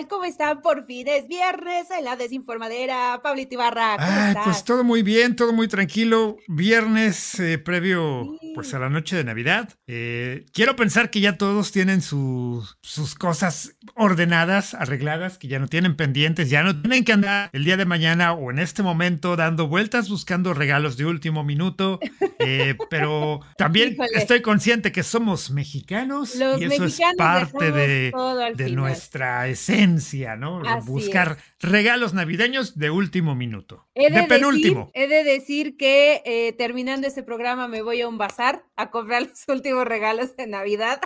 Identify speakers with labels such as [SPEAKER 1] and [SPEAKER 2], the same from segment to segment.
[SPEAKER 1] Tal? ¿Cómo están? Por fin es viernes en la desinformadera. Pablito Ibarra, ¿cómo estás?
[SPEAKER 2] pues todo muy bien, todo muy tranquilo. Viernes eh, previo pues a la noche de Navidad. Eh, quiero pensar que ya todos tienen sus- sus cosas ordenadas, arregladas, que ya no tienen pendientes, ya no tienen que andar el día de mañana o en este momento dando vueltas buscando regalos de último minuto. Eh, pero también
[SPEAKER 1] Híjole.
[SPEAKER 2] estoy consciente que somos mexicanos
[SPEAKER 1] Los
[SPEAKER 2] y eso es
[SPEAKER 1] mexicanos
[SPEAKER 2] parte
[SPEAKER 1] dejamos
[SPEAKER 2] de, de nuestra ¿no?
[SPEAKER 1] Así
[SPEAKER 2] Buscar regalos navideños de último minuto.
[SPEAKER 1] He
[SPEAKER 2] de,
[SPEAKER 1] de,
[SPEAKER 2] penúltimo.
[SPEAKER 1] Decir, he de decir que eh, terminando este programa me voy a un bazar a comprar los últimos regalos de Navidad.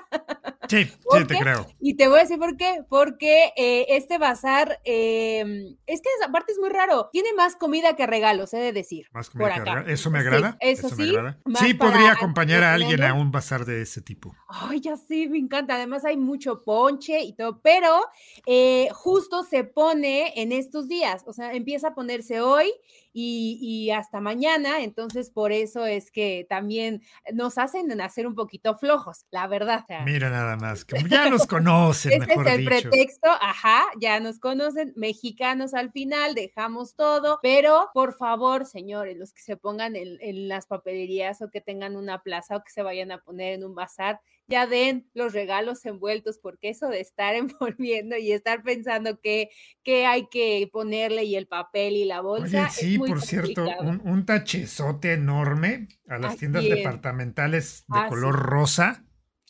[SPEAKER 2] Sí,
[SPEAKER 1] ¿Por
[SPEAKER 2] sí, te creo.
[SPEAKER 1] Y te voy a decir por qué. Porque eh, este bazar, eh, es que aparte es muy raro. Tiene más comida que regalos, he de decir.
[SPEAKER 2] Más
[SPEAKER 1] por
[SPEAKER 2] comida que
[SPEAKER 1] acá.
[SPEAKER 2] regalo. Eso me
[SPEAKER 1] Sí,
[SPEAKER 2] agrada.
[SPEAKER 1] eso
[SPEAKER 2] me
[SPEAKER 1] sí,
[SPEAKER 2] agrada.
[SPEAKER 1] más
[SPEAKER 2] Sí, podría acompañar a alguien a un bazar de ese tipo.
[SPEAKER 1] Ay, ya sí, me encanta. Además hay mucho ponche y todo, pero eh, justo se pone en estos días, o sea, empieza a ponerse hoy y, y hasta mañana, entonces por eso es que también nos hacen hacer un poquito flojos, la verdad.
[SPEAKER 2] Mira nada más, que ya nos conocen,
[SPEAKER 1] este
[SPEAKER 2] mejor
[SPEAKER 1] es el
[SPEAKER 2] dicho.
[SPEAKER 1] pretexto, ajá, ya nos conocen, mexicanos al final, dejamos todo, pero por favor, señores, los que se pongan en, en las papelerías o que tengan una plaza o que se vayan a poner en un bazar, ya den los regalos envueltos, porque eso de estar envolviendo y estar pensando que, que hay que ponerle y el papel y la bolsa.
[SPEAKER 2] Oye,
[SPEAKER 1] es
[SPEAKER 2] sí,
[SPEAKER 1] muy
[SPEAKER 2] por cierto, un, un tachezote enorme a las
[SPEAKER 1] Así
[SPEAKER 2] tiendas
[SPEAKER 1] es.
[SPEAKER 2] departamentales de
[SPEAKER 1] Ah, sí.
[SPEAKER 2] color rosa.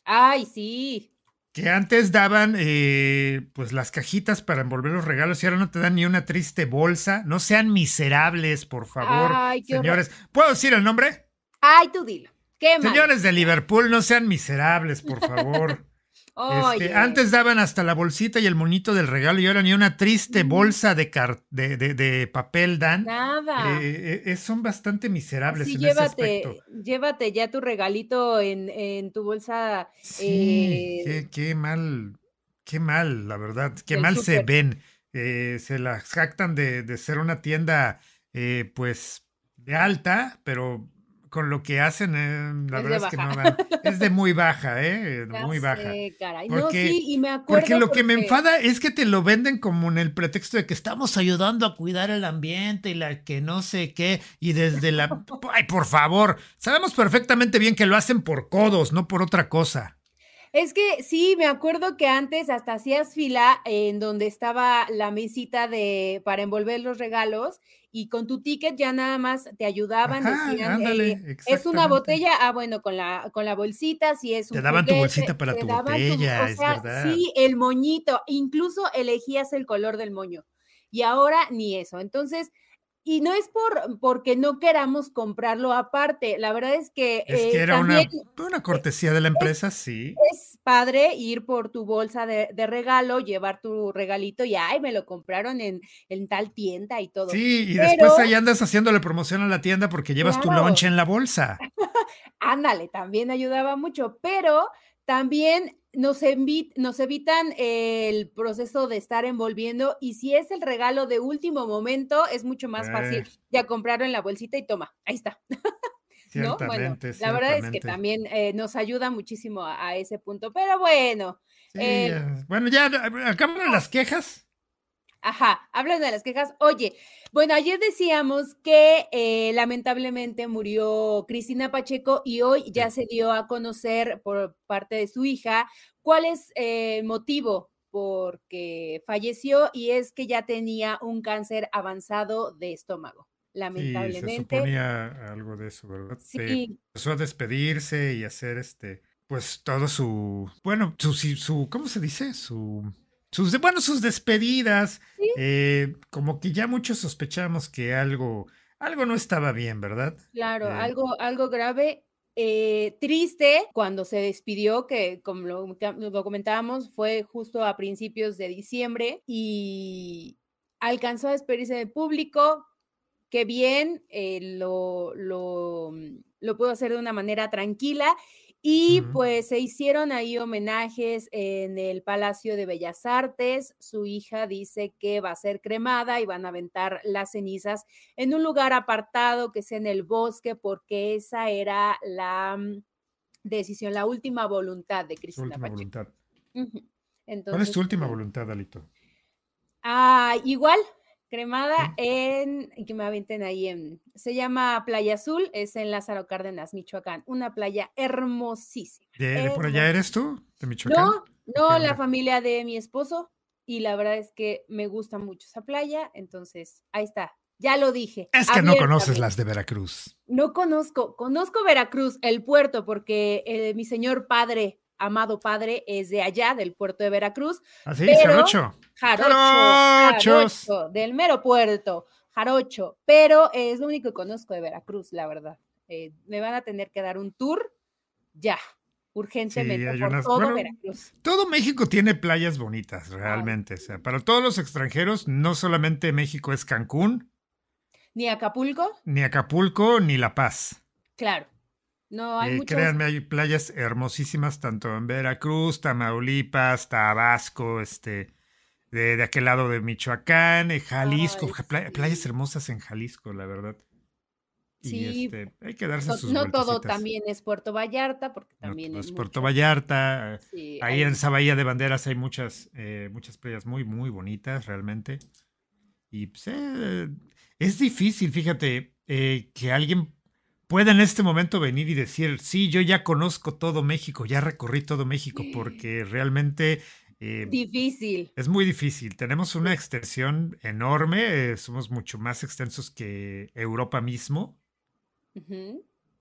[SPEAKER 1] Ay, sí.
[SPEAKER 2] Que antes daban eh, pues las cajitas para envolver los regalos y ahora no te dan ni una triste bolsa. No sean miserables, por favor,
[SPEAKER 1] Ay, qué horror.
[SPEAKER 2] señores. ¿Puedo decir el nombre?
[SPEAKER 1] Ay, tú dilo. Qué mal.
[SPEAKER 2] Señores de Liverpool, no sean miserables, por favor. Este, antes daban hasta la bolsita y el monito del regalo y ahora ni una triste bolsa de, de, de- de papel dan.
[SPEAKER 1] Nada.
[SPEAKER 2] Eh, eh, son bastante miserables
[SPEAKER 1] Sí,
[SPEAKER 2] en ese
[SPEAKER 1] llévate,
[SPEAKER 2] aspecto.
[SPEAKER 1] llévate ya tu regalito en, en tu bolsa.
[SPEAKER 2] Sí,
[SPEAKER 1] eh,
[SPEAKER 2] qué, qué mal, qué mal, la verdad, qué mal se ven. Eh, se las jactan de, ser una tienda, eh, pues, de alta, pero con lo que hacen, eh, la
[SPEAKER 1] Es
[SPEAKER 2] verdad es que no dan. Es de muy baja, ¿eh?
[SPEAKER 1] ya
[SPEAKER 2] Muy baja.
[SPEAKER 1] sé, caray. no,
[SPEAKER 2] Porque-
[SPEAKER 1] sí, y me acuerdo.
[SPEAKER 2] Porque lo que me enfada es que te lo venden como en el pretexto de que estamos ayudando a cuidar el ambiente y la que no sé qué, y desde la... Ay, por favor, sabemos perfectamente bien que lo hacen por codos, no por otra cosa.
[SPEAKER 1] Es que sí, me acuerdo que antes hasta hacías fila en donde estaba la mesita de para envolver los regalos y con tu ticket ya nada más te ayudaban,
[SPEAKER 2] Ajá,
[SPEAKER 1] decían,
[SPEAKER 2] ándale,
[SPEAKER 1] eh, es una botella, ah, bueno, con la, con la bolsita, si es un
[SPEAKER 2] Te daban tu bolsita para tu botella,
[SPEAKER 1] o
[SPEAKER 2] es
[SPEAKER 1] sea,
[SPEAKER 2] verdad.
[SPEAKER 1] Sí, el moñito, incluso elegías el color del moño. Y ahora ni eso. Entonces, y no es por porque no queramos comprarlo aparte. La verdad es que,
[SPEAKER 2] Es
[SPEAKER 1] eh,
[SPEAKER 2] que era una,
[SPEAKER 1] también
[SPEAKER 2] una cortesía de la empresa, sí.
[SPEAKER 1] es padre ir por tu bolsa de, de regalo, llevar tu regalito y ay, me lo compraron en, en tal tienda y todo.
[SPEAKER 2] Sí, y
[SPEAKER 1] Pero-
[SPEAKER 2] después ahí andas haciéndole promoción a la tienda porque llevas tu lunch en la bolsa.
[SPEAKER 1] Ándale, también ayudaba mucho, pero también nos, nos evitan el proceso de estar envolviendo y si es el regalo de último momento, es mucho más fácil
[SPEAKER 2] Eh.
[SPEAKER 1] ya comprarlo en la bolsita y toma, ahí está. ¿no? Bueno, la verdad es que también eh, nos ayuda muchísimo a, a ese punto, pero bueno.
[SPEAKER 2] Sí,
[SPEAKER 1] eh,
[SPEAKER 2] ya. Bueno, ya acaban las quejas.
[SPEAKER 1] Ajá, hablando de las quejas. Oye, bueno, ayer decíamos que eh, lamentablemente murió Cristina Pacheco y hoy ya se dio a conocer por parte de su hija cuál es eh, el motivo porque falleció y es que ya tenía un cáncer avanzado de estómago.
[SPEAKER 2] Sí, se
[SPEAKER 1] Lamentablemente.
[SPEAKER 2] suponía algo de eso, ¿verdad? Se
[SPEAKER 1] Sí,
[SPEAKER 2] empezó a despedirse y hacer este, pues todo su, bueno, su, su, su- ¿cómo se dice? Su, sus, bueno, sus despedidas.
[SPEAKER 1] Sí.
[SPEAKER 2] eh, como que ya muchos sospechamos que algo, algo no estaba bien, ¿verdad?
[SPEAKER 1] claro,
[SPEAKER 2] Eh,
[SPEAKER 1] algo, algo grave. eh, triste cuando se despidió, que como lo, lo comentábamos, fue justo a principios de diciembre y alcanzó a despedirse del público, que bien, eh, lo, lo, lo pudo hacer de una manera tranquila y pues se hicieron ahí homenajes en el Palacio de Bellas Artes. Su hija dice que va a ser cremada y van a aventar las cenizas en un lugar apartado que sea en el bosque, porque esa era la mm, decisión, la última voluntad de Cristina última voluntad.
[SPEAKER 2] Entonces, ¿Cuál es tu última pues voluntad, Alito?
[SPEAKER 1] Ah, igual, cremada en, que me avienten ahí en, se llama Playa Azul, es en Lázaro Cárdenas, Michoacán, una playa hermosísima.
[SPEAKER 2] ¿De, por allá eres tú? ¿De Michoacán?
[SPEAKER 1] No, no, la familia de mi esposo, y la verdad es que me gusta mucho esa playa, entonces ahí está, ya lo dije.
[SPEAKER 2] Es que no conoces las de Veracruz.
[SPEAKER 1] No conozco, conozco Veracruz, el puerto, porque eh, mi señor padre amado padre es de allá, del puerto de Veracruz.
[SPEAKER 2] Así, ¿Ah, Jarocho.
[SPEAKER 1] Jarocho, del mero puerto, Jarocho. Pero es lo único que conozco de Veracruz, la verdad. Eh, me van a tener que dar un tour ya, urgentemente, por todo Veracruz.
[SPEAKER 2] Todo México tiene playas bonitas, realmente. O sea, para todos los extranjeros, no solamente México es Cancún.
[SPEAKER 1] Ni Acapulco.
[SPEAKER 2] Ni Acapulco, ni La Paz.
[SPEAKER 1] Claro. No, hay
[SPEAKER 2] eh, Créanme, hay playas hermosísimas, tanto en Veracruz, Tamaulipas, Tabasco, este, de, aquel lado de Michoacán, eh, Jalisco, playas hermosas en Jalisco, la verdad. Sí, este, hay que darse
[SPEAKER 1] no,
[SPEAKER 2] sus
[SPEAKER 1] No todo también es Puerto Vallarta, porque también
[SPEAKER 2] es Puerto Vallarta. ahí en esa bahía de banderas hay muchas, eh, muchas playas muy, muy bonitas, realmente. Y pues, es difícil, fíjate, que alguien pueda en este momento venir y decir, sí, yo ya conozco todo México, ya recorrí todo México, porque realmente...
[SPEAKER 1] Eh, difícil.
[SPEAKER 2] Es muy difícil. Tenemos una extensión enorme, eh, somos mucho más extensos que Europa mismo.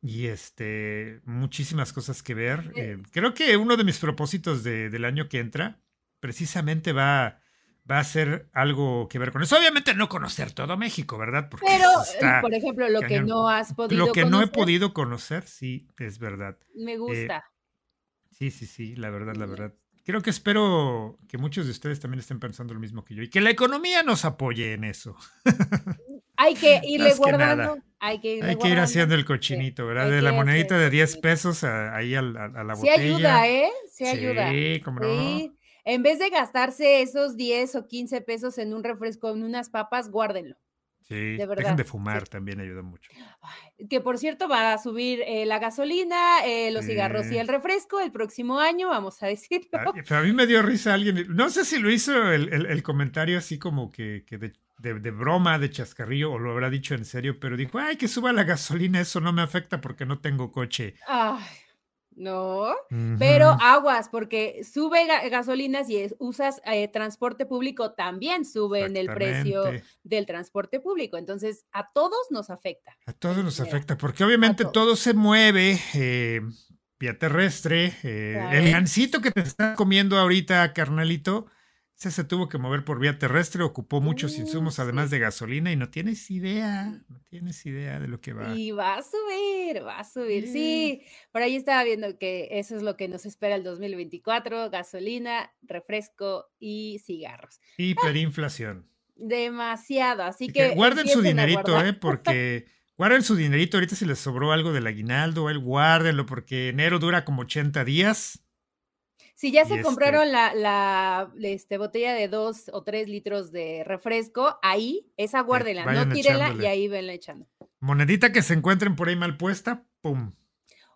[SPEAKER 2] Y este, muchísimas cosas que ver. Eh, creo que uno de mis propósitos del año que entra precisamente va va a ser algo que ver con eso. Obviamente no conocer todo México, ¿verdad?
[SPEAKER 1] Pero, eh, por ejemplo, lo que no has podido
[SPEAKER 2] Lo que no he podido conocer, sí, es verdad.
[SPEAKER 1] Me eh, gusta.
[SPEAKER 2] sí, sí, sí, la verdad, la verdad. Creo que espero que muchos de ustedes también estén pensando lo mismo que yo y que la economía nos apoye en eso.
[SPEAKER 1] Hay que irle guardando. hay que,
[SPEAKER 2] hay que ir haciendo el cochinito, ¿verdad? De la monedita de 10 pesos ahí a, la botella. Sí
[SPEAKER 1] ayuda, ¿eh? Sí ayuda.
[SPEAKER 2] Sí, como no.
[SPEAKER 1] En vez de gastarse esos 10 o 15 pesos en un refresco, en unas papas, guárdenlo.
[SPEAKER 2] Sí, de verdad. dejen de fumar, también ayuda mucho.
[SPEAKER 1] Que por cierto va a subir eh, la gasolina, eh, los cigarros y el refresco el próximo año, vamos a decirlo. Ah,
[SPEAKER 2] pero a mí me dio risa alguien, no sé si lo hizo el, comentario así como que, de, de, broma, de chascarrillo, o lo habrá dicho en serio, pero dijo, ay, que suba la gasolina, eso no me afecta porque no tengo coche.
[SPEAKER 1] Ay. No, pero aguas, porque sube gasolina si usas eh, transporte público, también sube en el precio del transporte público. Entonces, a todos nos afecta.
[SPEAKER 2] A todos nos afecta, porque obviamente todo se mueve eh, vía terrestre. Eh, el gancito que te está comiendo ahorita, carnalito, se tuvo que mover por vía terrestre, ocupó muchos insumos además de gasolina y no tienes idea, no tienes idea de lo que va.
[SPEAKER 1] Y va a subir, va a subir, sí. Por ahí estaba viendo que eso es lo que nos espera el 2024, gasolina, refresco y cigarros.
[SPEAKER 2] Hiperinflación.
[SPEAKER 1] demasiado, así que...
[SPEAKER 2] guarden su dinerito, ¿eh? Porque... Guarden su dinerito ahorita si les sobró algo del aguinaldo, él guárdenlo porque enero dura como 80 días.
[SPEAKER 1] Si ya se este compraron la, este, botella de dos o tres litros de refresco, ahí, esa guárdenla, no tírenla y ahí venla echando.
[SPEAKER 2] Monedita que se encuentren por ahí mal puesta, ¡pum!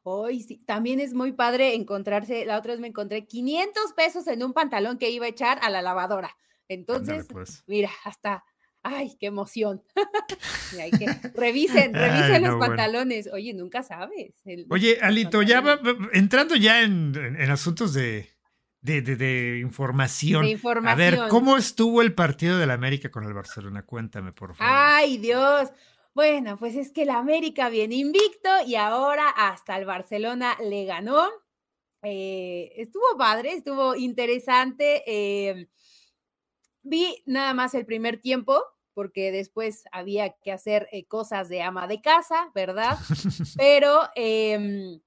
[SPEAKER 1] Hoy sí, también es muy padre encontrarse, la otra vez me encontré 500 pesos en un pantalón que iba a echar a la lavadora. Entonces, pues. mira, hasta, ay, qué emoción. revisen, revisen los pantalones. Oye, nunca sabes.
[SPEAKER 2] Oye, Alito, ya va, entrando ya en asuntos de, de, información. A ver, ¿cómo estuvo el partido del América con el Barcelona? Cuéntame, por favor.
[SPEAKER 1] Ay, Dios. Bueno, pues es que el América viene invicto y ahora hasta el Barcelona le ganó. Eh, estuvo padre, estuvo interesante. Eh, vi nada más el primer tiempo, porque después había que hacer eh, cosas de ama de casa, ¿verdad? Pero em,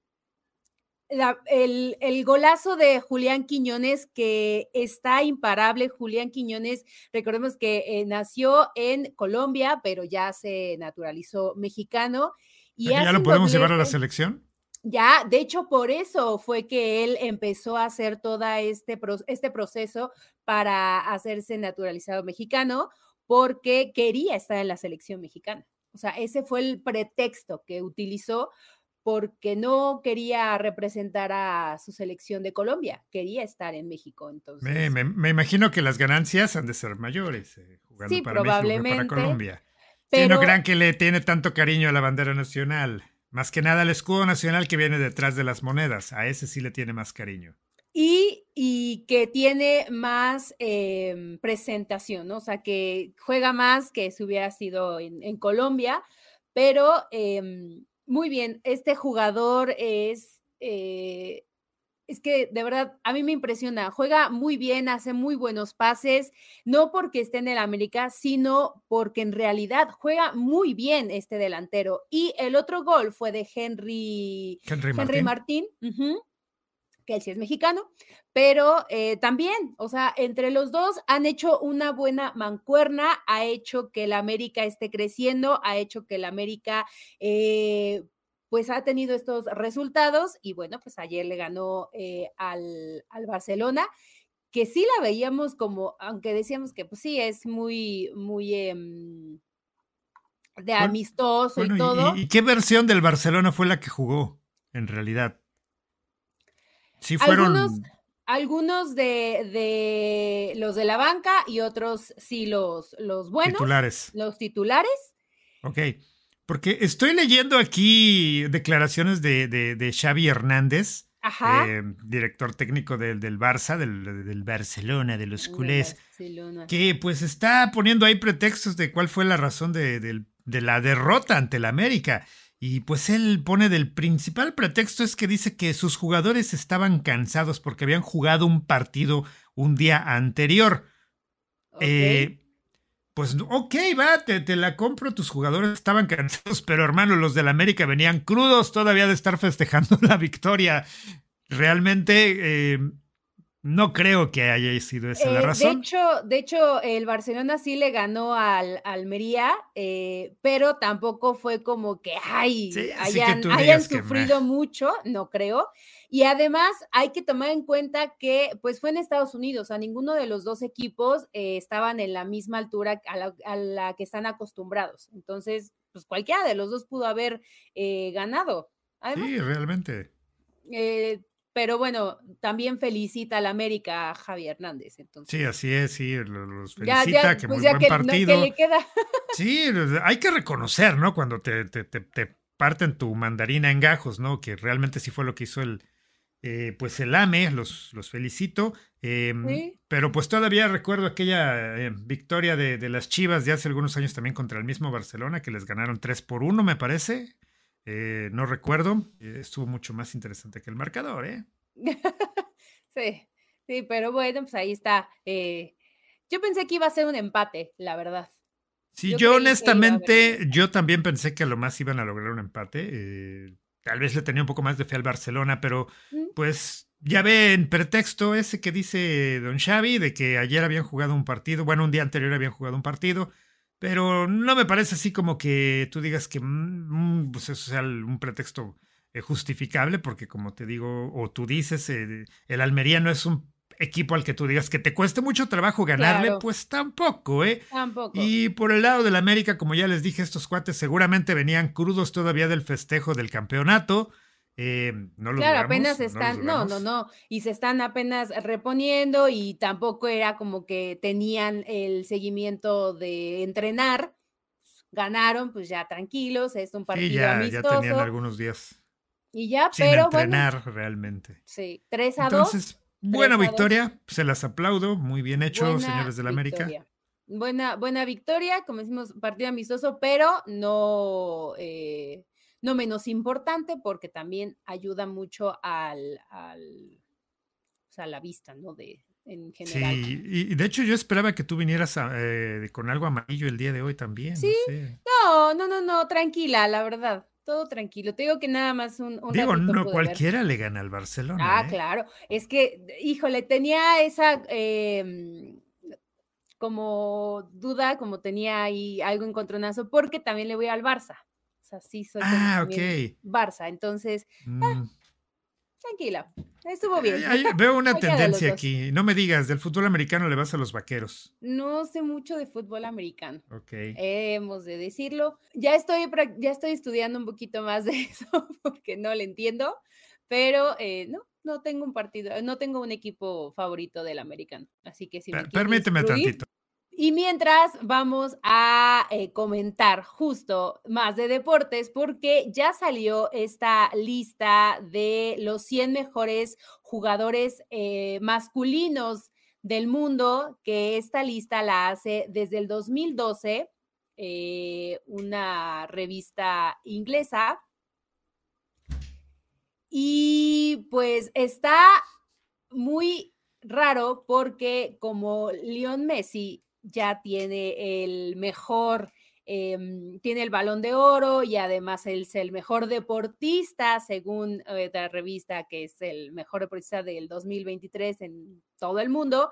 [SPEAKER 1] el, el, golazo de Julián Quiñones, que está imparable. Julián Quiñones, recordemos que eh, nació en Colombia, pero ya se naturalizó mexicano.
[SPEAKER 2] Y ¿Ya lo podemos llevar a la selección?
[SPEAKER 1] Ya, de hecho, por eso fue que él empezó a hacer todo este, este proceso para hacerse naturalizado mexicano, porque quería estar en la selección mexicana. O sea, ese fue el pretexto que utilizó porque no quería representar a su selección de Colombia, quería estar en México. Entonces,
[SPEAKER 2] me, imagino que las ganancias han de ser mayores eh, jugando
[SPEAKER 1] sí,
[SPEAKER 2] para
[SPEAKER 1] probablemente,
[SPEAKER 2] para Colombia. Pero, no crean que le tiene tanto cariño a la bandera nacional. Más que nada al escudo nacional que viene detrás de las monedas. A ese sí le tiene más cariño.
[SPEAKER 1] Y, y que tiene más em, presentación, ¿no? O sea, que juega más que si hubiera sido en, Colombia, pero em, muy bien, este jugador es, eh, es que de verdad a mí me impresiona, juega muy bien, hace muy buenos pases, no porque esté en el América, sino porque en realidad juega muy bien este delantero. Y el otro gol fue de Henry,
[SPEAKER 2] Henry,
[SPEAKER 1] Martín, que él sí es mexicano, pero eh, también, o sea, entre los dos han hecho una buena mancuerna, ha hecho que el América esté creciendo, ha hecho que el América eh, pues ha tenido estos resultados y bueno, pues ayer le ganó eh, al, Barcelona, que sí la veíamos como, aunque decíamos que pues sí, es muy, muy... Em, de amistoso y todo.
[SPEAKER 2] Y, qué versión del Barcelona fue la que jugó, en realidad? Sí fueron
[SPEAKER 1] algunos de, los de la banca y otros sí los, los buenos.
[SPEAKER 2] Titulares.
[SPEAKER 1] Los titulares.
[SPEAKER 2] Ok. Porque estoy leyendo aquí declaraciones de, de, Xavi Hernández, eh, director técnico del, del Barça, del, Barcelona, de los culés, que pues está poniendo ahí pretextos de cuál fue la razón de, de la derrota ante el América. Y pues él pone del principal pretexto es que dice que sus jugadores estaban cansados porque habían jugado un partido un día anterior. Eh, pues ok, va, te, la compro, tus jugadores estaban cansados, pero hermano, los del América venían crudos todavía de estar festejando la victoria. Realmente eh, no creo que haya sido esa la eh, razón.
[SPEAKER 1] De hecho, de hecho, el Barcelona sí le ganó al Almería, eh, pero tampoco fue como que ay, hayan, sufrido mucho, no creo. Y además hay que tomar en cuenta que pues fue en Estados Unidos, a ninguno de los dos equipos eh, estaban en la misma altura a la, que están acostumbrados. Entonces, pues cualquiera de los dos pudo haber ganado.
[SPEAKER 2] sí, realmente.
[SPEAKER 1] Pero bueno, también felicita al América a Javi Hernández. Entonces.
[SPEAKER 2] Sí, así es, sí, los felicita, que pues muy buen partido. Sí, hay que reconocer, ¿no? Cuando te, te, te, parten tu mandarina en gajos, ¿no? Que realmente sí fue lo que hizo el, eh, pues el AME, los, los felicito. Em, pero pues todavía recuerdo aquella eh, victoria de, de, las Chivas de hace algunos años también contra el mismo Barcelona, que les ganaron 3 por 1, me parece. Eh, no recuerdo, eh, estuvo mucho más interesante que el marcador, ¿eh?
[SPEAKER 1] sí, sí, pero bueno, pues ahí está. Eh, yo pensé que iba a ser un empate, la verdad.
[SPEAKER 2] Sí, yo, honestamente, yo también pensé que a lo más iban a lograr un empate. tal vez le tenía un poco más de fe al Barcelona, pero mm. pues ya ven pretexto ese que dice Don Xavi de que ayer habían jugado un partido, bueno, un día anterior habían jugado un partido pero no me parece así como que tú digas que mm, mm, pues eso sea un pretexto eh, justificable, porque como te digo, o tú dices, eh, el Almería no es un equipo al que tú digas que te cueste mucho trabajo ganarle, pues tampoco, ¿eh?
[SPEAKER 1] Tampoco.
[SPEAKER 2] Y por el lado del América, como ya les dije, estos cuates seguramente venían crudos todavía del festejo del campeonato. Eh, no
[SPEAKER 1] claro, apenas están, no, no, no, y se están apenas reponiendo y tampoco era como que tenían el seguimiento de entrenar. Ganaron, pues ya tranquilos, es un partido
[SPEAKER 2] ya,
[SPEAKER 1] amistoso.
[SPEAKER 2] Ya tenían algunos días.
[SPEAKER 1] Y ya,
[SPEAKER 2] sin
[SPEAKER 1] pero
[SPEAKER 2] entrenar realmente.
[SPEAKER 1] Sí, 3 a 2. Entonces,
[SPEAKER 2] buena victoria, se las aplaudo, muy bien hecho, señores del América.
[SPEAKER 1] Buena, buena victoria, como decimos, partido amistoso, pero no eh, no menos importante porque también ayuda mucho al, al o sea, a la vista, ¿no? De, en general.
[SPEAKER 2] Sí, y de hecho yo esperaba que tú vinieras eh, con algo amarillo el día de hoy también.
[SPEAKER 1] Sí, no, no, no, no, tranquila, la verdad. todo tranquilo. Te digo que nada más un.
[SPEAKER 2] digo, no cualquiera le gana al Barcelona.
[SPEAKER 1] Ah,
[SPEAKER 2] ¿eh?
[SPEAKER 1] claro. Es que, híjole, tenía esa. Em, como duda, como tenía ahí algo encontronazo, porque también le voy al Barça. Sí soy
[SPEAKER 2] ah, ok.
[SPEAKER 1] Barça. Entonces, ah, mm. tranquila, estuvo bien.
[SPEAKER 2] veo una tendencia aquí. No me digas, del fútbol americano le vas a los vaqueros.
[SPEAKER 1] No sé mucho de fútbol americano.
[SPEAKER 2] Ok.
[SPEAKER 1] Hemos de decirlo. Ya estoy, ya estoy estudiando un poquito más de eso porque no le entiendo, pero eh, no, no tengo un partido, no tengo un equipo favorito del americano. Así que si me
[SPEAKER 2] Permíteme tantito.
[SPEAKER 1] Y mientras vamos a eh, comentar justo más de deportes, porque ya salió esta lista de los 100 mejores jugadores eh, masculinos del mundo, que esta lista la hace desde el 2012 eh, una revista inglesa. Y pues está muy raro porque como Leon Messi ya tiene el mejor, em, tiene el balón de oro y además es el mejor deportista, según eh, la revista, que es el mejor deportista del 2023 en todo el mundo.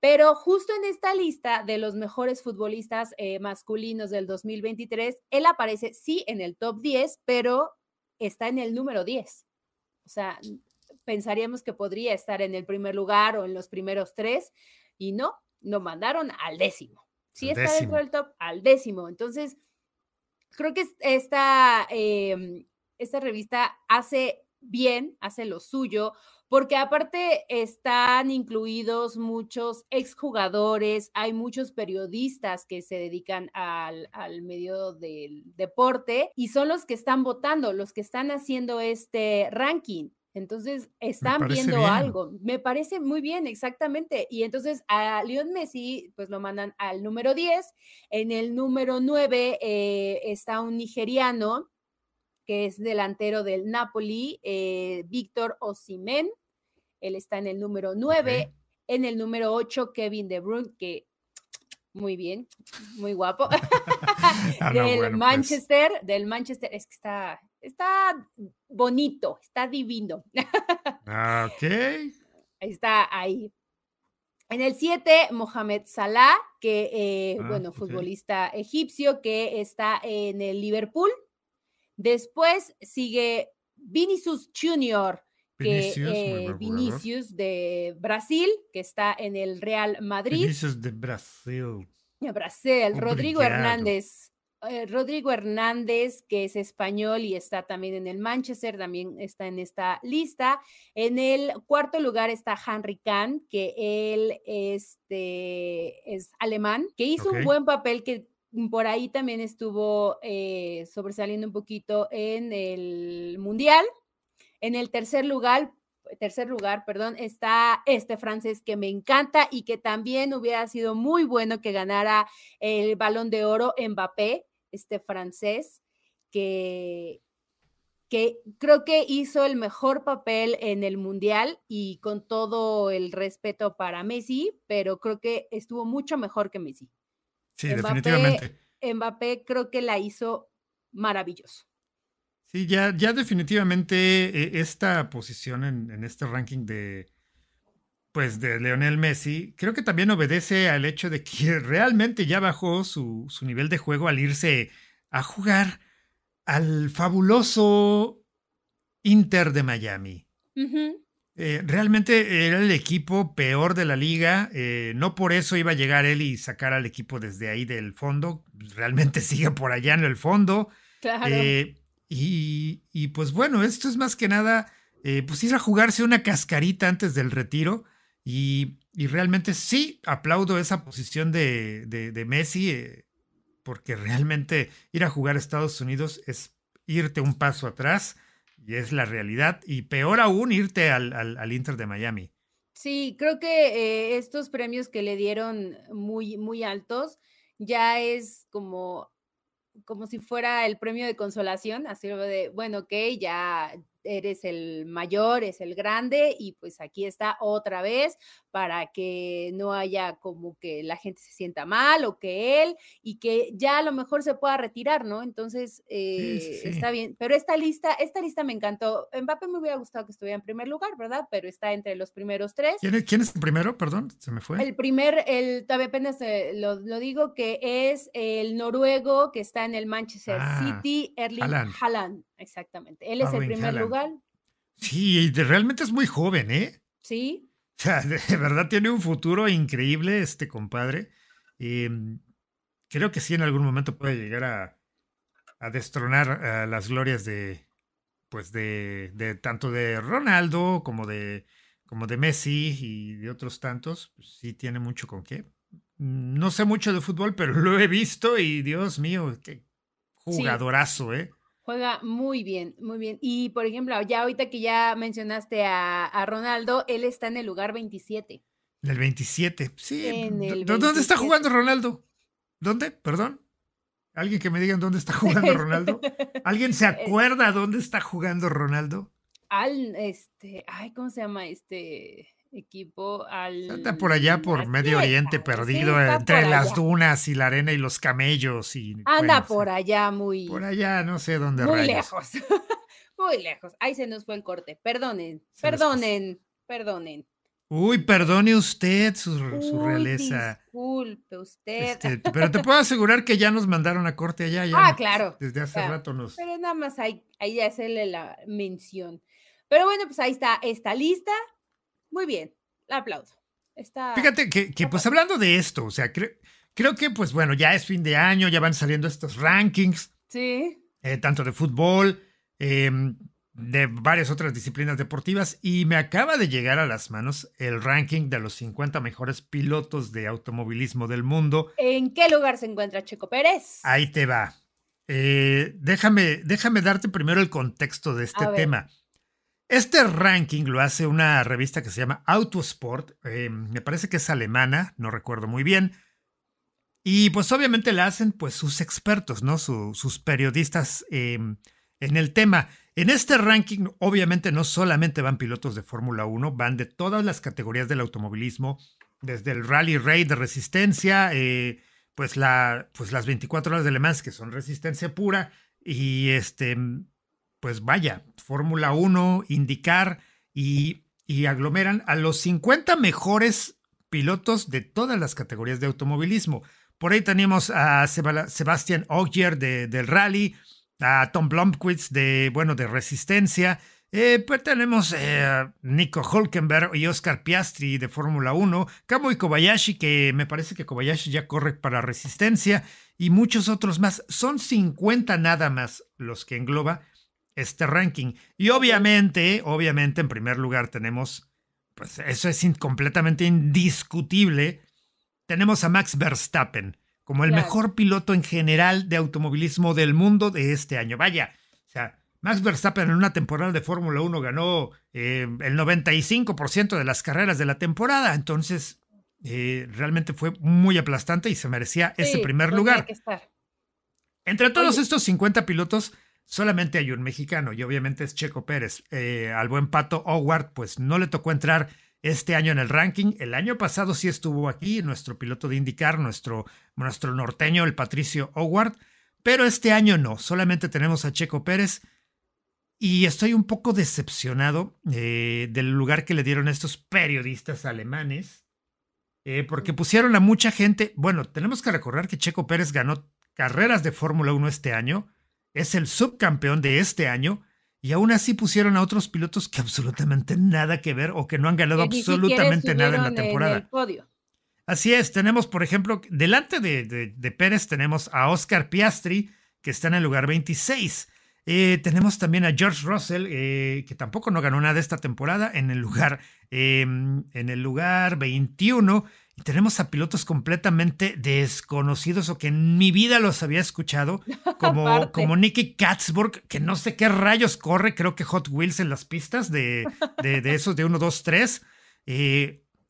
[SPEAKER 1] Pero justo en esta lista de los mejores futbolistas eh, masculinos del 2023, él aparece sí en el top 10, pero está en el número 10. O sea, pensaríamos que podría estar en el primer lugar o en los primeros tres, y no, lo mandaron al décimo. Sí está dentro del top, al décimo. Entonces, creo que esta, em, esta revista hace bien, hace lo suyo, porque aparte están incluidos muchos exjugadores, hay muchos periodistas que se dedican al, al, medio del deporte y son los que están votando, los que están haciendo este ranking. Entonces, están viendo algo. Me parece muy bien, exactamente. Y entonces a Leon Messi, pues lo mandan al número 10. En el número 9 eh, está un nigeriano que es delantero del Napoli, eh, Víctor Osimen. Él está en el número 9. En el número 8, Kevin De Bruyne, que muy bien, muy guapo. Ah, del pues. Manchester, del Manchester, es que está, está bonito, está divino.
[SPEAKER 2] Ah, ok.
[SPEAKER 1] Está ahí. En el 7, Mohamed Salah, que, eh, ah, bueno, futbolista egipcio que está en el Liverpool. Después sigue Vinicius Junior, que eh, Vinicius, de Brasil, que está en el Real Madrid.
[SPEAKER 2] Vinicius de Brasil.
[SPEAKER 1] De Brasil. Rodrigo Hernández. Eh, Rodrigo Hernández, que es español y está también en el Manchester, también está en esta lista. En el cuarto lugar está Henry Kahn, que él este, es alemán, que hizo un buen papel que por ahí también estuvo eh, sobresaliendo un poquito en el Mundial. En el tercer lugar, tercer lugar, perdón, está este francés que me encanta y que también hubiera sido muy bueno que ganara el balón de oro Mbappé, este francés, que, que creo que hizo el mejor papel en el Mundial y con todo el respeto para Messi, pero creo que estuvo mucho mejor que Messi.
[SPEAKER 2] Sí, definitivamente.
[SPEAKER 1] Mbappé creo que la hizo maravilloso.
[SPEAKER 2] Sí, ya, ya definitivamente eh, esta posición en, este ranking de, pues, de Leonel Messi, creo que también obedece al hecho de que realmente ya bajó su, su nivel de juego al irse a jugar al fabuloso Inter de Miami. Eh, realmente era el equipo peor de la liga. Eh, no por eso iba a llegar él y sacar al equipo desde ahí del fondo. Realmente sigue por allá en el fondo.
[SPEAKER 1] Claro.
[SPEAKER 2] Y, pues bueno, esto es más que nada, eh, pues ir a jugarse una cascarita antes del retiro. Y, realmente sí, aplaudo esa posición de, de, Messi, eh, porque realmente ir a jugar a Estados Unidos es irte un paso atrás y es la realidad. Y peor aún, irte al, al, Inter de Miami.
[SPEAKER 1] Sí, creo que eh, estos premios que le dieron muy, muy altos ya es como como si fuera el premio de consolación, así de, bueno, ok, ya eres el mayor, es el grande y pues aquí está otra vez para que no haya como que la gente se sienta mal o que él y que ya a lo mejor se pueda retirar, ¿no? Entonces, eh, está bien. Pero esta lista, esta lista me encantó. Mbappé me hubiera gustado que estuviera en primer lugar, ¿verdad? Pero está entre los primeros tres.
[SPEAKER 2] ¿Quién es, el primero? Perdón, se me fue.
[SPEAKER 1] El primer, el, todavía apenas eh, lo, digo, que es el noruego que está en el Manchester ah, City, Erling Haaland. Exactamente. Él es el primer lugar.
[SPEAKER 2] Sí, realmente es muy joven, ¿eh?
[SPEAKER 1] Sí.
[SPEAKER 2] O sea, de verdad tiene un futuro increíble este compadre. Em, creo que sí en algún momento puede llegar a, a destronar las glorias de, pues de, de, tanto de Ronaldo como de, como de Messi y de otros tantos. Pues sí tiene mucho con qué. No sé mucho de fútbol, pero lo he visto y Dios mío, qué jugadorazo, ¿eh?
[SPEAKER 1] Juega muy bien, muy bien. Y por ejemplo, ya ahorita que ya mencionaste a, Ronaldo, él está en el lugar 27.
[SPEAKER 2] En el 27, sí. ¿Dónde está jugando Ronaldo? ¿Dónde? Perdón. ¿Alguien que me diga dónde está jugando Ronaldo? ¿Alguien se eh, acuerda dónde está jugando Ronaldo?
[SPEAKER 1] Al, este, ay, ¿cómo se llama este? Equipo al...
[SPEAKER 2] Está por allá por Medio Oriente perdido entre las dunas y la arena y los camellos y...
[SPEAKER 1] Anda por allá muy...
[SPEAKER 2] Por allá, no sé dónde
[SPEAKER 1] Muy lejos. muy lejos. Ahí se nos fue el corte. Perdonen, perdonen, perdonen.
[SPEAKER 2] Uy, perdone usted su, realeza.
[SPEAKER 1] Disculpe usted.
[SPEAKER 2] Este, pero te puedo asegurar que ya nos mandaron a corte allá. Ya
[SPEAKER 1] ah, claro.
[SPEAKER 2] Desde hace rato nos.
[SPEAKER 1] Pero nada más ahí, ahí ya hacerle la mención. Pero bueno, pues ahí está esta lista. Muy bien, la aplaudo. Está,
[SPEAKER 2] Fíjate que, pues hablando de esto, o sea, creo que pues bueno, ya es fin de año, ya van saliendo estos rankings.
[SPEAKER 1] Sí.
[SPEAKER 2] Eh, tanto de fútbol, em, de varias otras disciplinas deportivas, y me acaba de llegar a las manos el ranking de los 50 mejores pilotos de automovilismo del mundo.
[SPEAKER 1] ¿En qué lugar se encuentra Checo Pérez?
[SPEAKER 2] Ahí te va. Eh, déjame, déjame darte primero el contexto de este tema. Este ranking lo hace una revista que se llama Autosport, eh, me parece que es alemana, no recuerdo muy bien. Y pues obviamente la hacen pues sus expertos, ¿no? sus periodistas em, en el tema. En este ranking obviamente no solamente van pilotos de Fórmula 1, van de todas las categorías del automovilismo, desde el Rally Raid de resistencia, eh, pues, la, pues las 24 horas de Le Mans que son resistencia pura y este pues vaya, Fórmula 1, indicar y, aglomeran a los 50 mejores pilotos de todas las categorías de automovilismo. Por ahí tenemos a Sebastian Ogier de, del rally, a Tom Blomqvist de, bueno, de resistencia. Eh, pues tenemos eh, a Nico Hulkenberg y Oscar Piastri de Fórmula 1, Kamui Kobayashi, que me parece que Kobayashi ya corre para resistencia, y muchos otros más. Son 50 nada más los que engloba este ranking. Y obviamente, obviamente, en primer lugar tenemos, pues eso es completamente indiscutible, tenemos a Max Verstappen como el mejor piloto en general de automovilismo del mundo de este año. Vaya, o sea, Max Verstappen en una temporada de Fórmula 1 ganó eh, el 95% de las carreras de la temporada, entonces eh, realmente fue muy aplastante y se merecía ese primer lugar. Entre todos estos 50 pilotos, solamente hay un mexicano y obviamente es Checo Pérez. Eh, al buen Pato Howard, pues no le tocó entrar este año en el ranking. El año pasado sí estuvo aquí, nuestro piloto de indicar, nuestro, nuestro norteño, el Patricio Howard, pero este año no, solamente tenemos a Checo Pérez. Y estoy un poco decepcionado eh, del lugar que le dieron estos periodistas alemanes, eh, porque pusieron a mucha gente. Bueno, tenemos que recordar que Checo Pérez ganó carreras de Fórmula 1 este año es el subcampeón de este año y aún así pusieron a otros pilotos que absolutamente nada que ver o que no han ganado absolutamente nada en la temporada. Así es, tenemos, por ejemplo, delante de, Pérez tenemos a Oscar Piastri, que está en el lugar 26. Eh, tenemos también a George Russell, eh, que tampoco no ganó nada esta temporada, en el lugar, em, en el lugar 21. Y tenemos a pilotos completamente desconocidos o que en mi vida los había escuchado, como, como Nicky Katzburg, que no sé qué rayos corre, creo que Hot Wheels en las pistas de, de, esos de 1, 2, 3.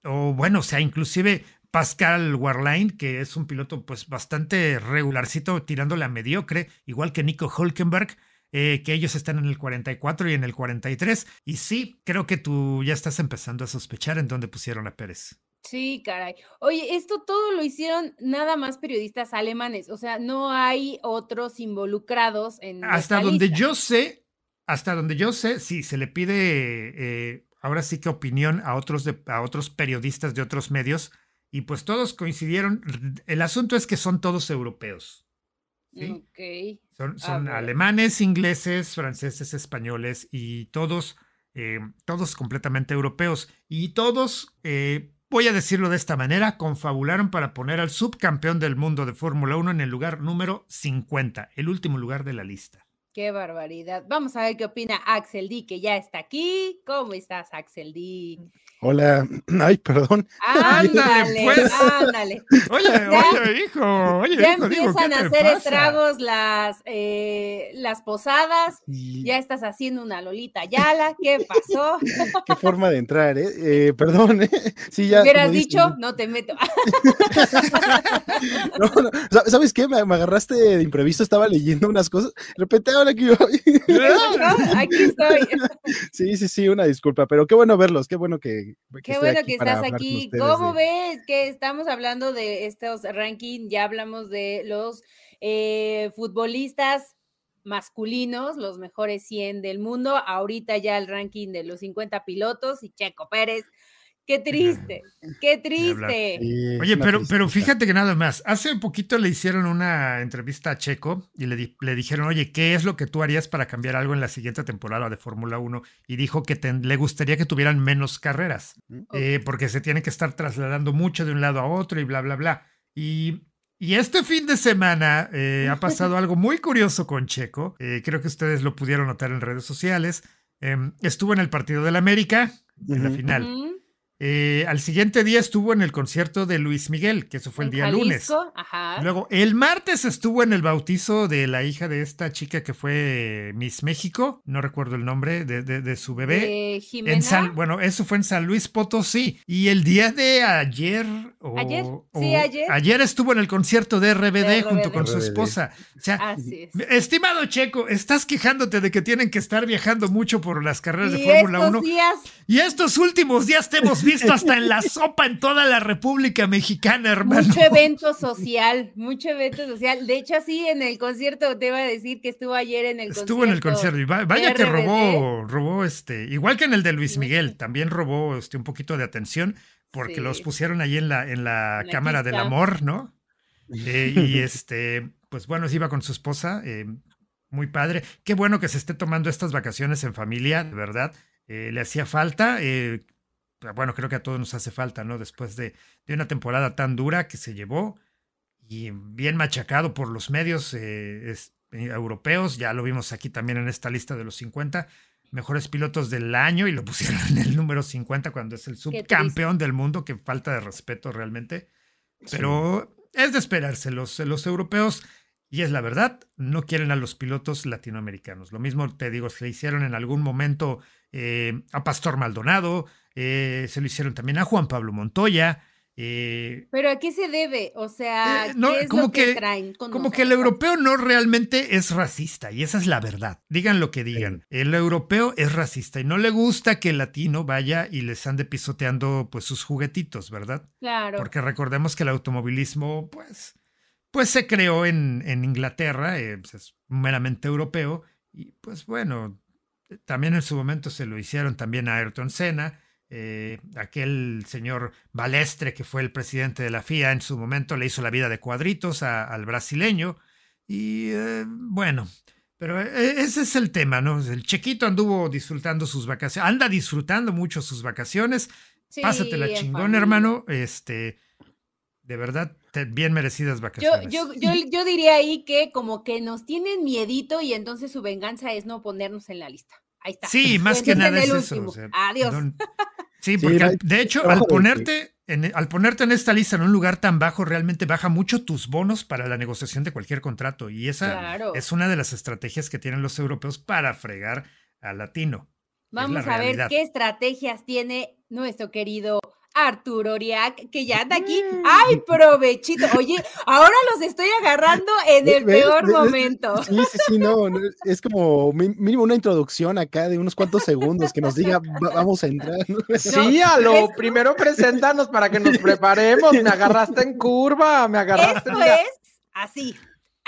[SPEAKER 2] o bueno, o sea, inclusive Pascal Warline, que es un piloto pues bastante regularcito, tirándole a mediocre, igual que Nico Hulkenberg. eh, que ellos están en el 44 y en el 43. Y sí, creo que tú ya estás empezando a sospechar en dónde pusieron a Pérez.
[SPEAKER 1] Sí, caray. Oye, esto todo lo hicieron nada más periodistas alemanes, o sea, no hay otros involucrados en.
[SPEAKER 2] Hasta donde yo sé, hasta donde yo sé, sí, se le pide eh, ahora sí que opinión a otros, a otros periodistas de otros medios y pues todos coincidieron. El asunto es que son todos europeos.
[SPEAKER 1] ¿sí?
[SPEAKER 2] Son, alemanes, ingleses, franceses, españoles y todos, eh, todos completamente europeos. Y todos eh, voy a decirlo de esta manera, confabularon para poner al subcampeón del mundo de Fórmula 1 en el lugar número 50, el último lugar de la lista.
[SPEAKER 1] Qué barbaridad. Vamos a ver qué opina Axel D, que ya está aquí. ¿Cómo estás, Axel D?
[SPEAKER 3] Hola, ay, perdón.
[SPEAKER 1] Ándale, pues. ándale.
[SPEAKER 2] Oye, oye, hijo, oye,
[SPEAKER 1] ya
[SPEAKER 2] hijo,
[SPEAKER 1] empiezan a hacer estragos las, eh, las posadas. Ya estás haciendo una Lolita Yala. ¿Qué pasó?
[SPEAKER 3] Qué forma de entrar, ¿eh? eh perdón, ¿eh?
[SPEAKER 1] Sí, ya. Hubieras dicho, no te meto.
[SPEAKER 3] no, no. ¿Sabes qué? Me, agarraste de imprevisto, estaba leyendo unas cosas. De repente, ahora que yo.
[SPEAKER 1] aquí estoy.
[SPEAKER 3] Sí, sí, sí, una disculpa, pero qué bueno verlos, qué bueno que
[SPEAKER 1] Qué bueno que estás aquí. ¿Cómo ves que estamos hablando de estos rankings? Ya hablamos de los eh, futbolistas masculinos, los mejores 100 del mundo. Ahorita ya el ranking de los 50 pilotos y Checo Pérez Qué triste, qué triste.
[SPEAKER 2] Oye, pero, pero fíjate que nada más, hace poquito le hicieron una entrevista a Checo y le, le dijeron, oye, ¿qué es lo que tú harías para cambiar algo en la siguiente temporada de Fórmula 1? Y dijo que le gustaría que tuvieran menos carreras, mm. eh, porque se tiene que estar trasladando mucho de un lado a otro y bla, bla, bla. Y y este fin de semana eh, ha pasado algo muy curioso con Checo. Eh, creo que ustedes lo pudieron notar en redes sociales. Em, estuvo en el partido del América, en la final. Eh, al siguiente día estuvo en el concierto de Luis Miguel, que eso fue el día lunes. Luego, el martes estuvo en el bautizo de la hija de esta chica que fue Miss México, no recuerdo el nombre de, su bebé.
[SPEAKER 1] En
[SPEAKER 2] San, bueno, eso fue en San Luis Potosí. Y el día de ayer,
[SPEAKER 1] ¿Ayer? sí, ayer.
[SPEAKER 2] ayer estuvo en el concierto de RBD, junto con su esposa. O sea, estimado Checo, estás quejándote de que tienen que estar viajando mucho por las carreras de Fórmula 1. Y estos últimos días te hemos visto hasta en la sopa en toda la República Mexicana, hermano.
[SPEAKER 1] Mucho evento social, mucho evento social. De hecho, sí, en el concierto te iba a decir que estuvo ayer en el
[SPEAKER 2] concierto. Estuvo en el concierto y vaya que robó, robó este, igual que en el de Luis Miguel, también robó este un poquito de atención porque los pusieron ahí en la, en la, cámara del amor, ¿no? Eh, y este, pues bueno, se iba con su esposa, eh, muy padre. Qué bueno que se esté tomando estas vacaciones en familia, de verdad. Eh, le hacía falta. Bueno, creo que a todos nos hace falta, ¿no? Después de, de, una temporada tan dura que se llevó y bien machacado por los medios europeos, ya lo vimos aquí también en esta lista de los 50 mejores pilotos del año y lo pusieron en el número 50 cuando es el subcampeón del mundo, que falta de respeto realmente. Pero es de esperarse, los, los europeos, y es la verdad, no quieren a los pilotos latinoamericanos. Lo mismo te digo, se le hicieron en algún momento eh, a Pastor Maldonado, eh, se lo hicieron también a Juan Pablo Montoya. Eh,
[SPEAKER 1] Pero ¿a qué se debe? O sea, eh, ¿qué es como lo que, traen
[SPEAKER 2] como que el europeo no realmente es racista y esa es la verdad. Digan lo que digan. El europeo es racista y no le gusta que el latino vaya y les ande pisoteando pues sus juguetitos, ¿verdad?
[SPEAKER 1] Claro.
[SPEAKER 2] Porque recordemos que el automovilismo pues pues se creó en, en Inglaterra, eh, pues, es meramente europeo y pues bueno, también en su momento se lo hicieron también a Ayrton Senna eh, aquel señor Balestre, que fue el presidente de la FIA en su momento, le hizo la vida de cuadritos al brasileño. Y eh, bueno, pero eh, ese es el tema, ¿no? El chequito anduvo disfrutando sus vacaciones, anda disfrutando mucho sus vacaciones. Pásate chingón, hermano. Este, de verdad, bien merecidas vacaciones.
[SPEAKER 1] Yo, yo, yo, diría ahí que como que nos tienen miedito y entonces su venganza es no ponernos en la lista. Ahí está.
[SPEAKER 2] Sí, más que nada es eso.
[SPEAKER 1] Adiós.
[SPEAKER 2] Sí, porque de hecho, al ponerte, en, al ponerte en esta lista en un lugar tan bajo, realmente baja mucho tus bonos para la negociación de cualquier contrato. Y esa es una de las estrategias que tienen los europeos para fregar al latino.
[SPEAKER 1] Vamos a ver qué estrategias tiene nuestro querido Arturo Oriac, que ya anda aquí. ¡Ay, provechito! Oye, ahora los estoy agarrando en el
[SPEAKER 3] ¿Ves?
[SPEAKER 1] peor
[SPEAKER 3] ¿Ves?
[SPEAKER 1] momento.
[SPEAKER 3] Sí, sí, sí, no, no, es como mínimo una introducción acá de unos cuantos segundos que nos diga "Va- vamos a entrar. ¿no?
[SPEAKER 4] Sí, a lo primero preséntanos para que nos preparemos. Me agarraste en curva, me agarraste.
[SPEAKER 1] Esto
[SPEAKER 4] mira.
[SPEAKER 1] es así.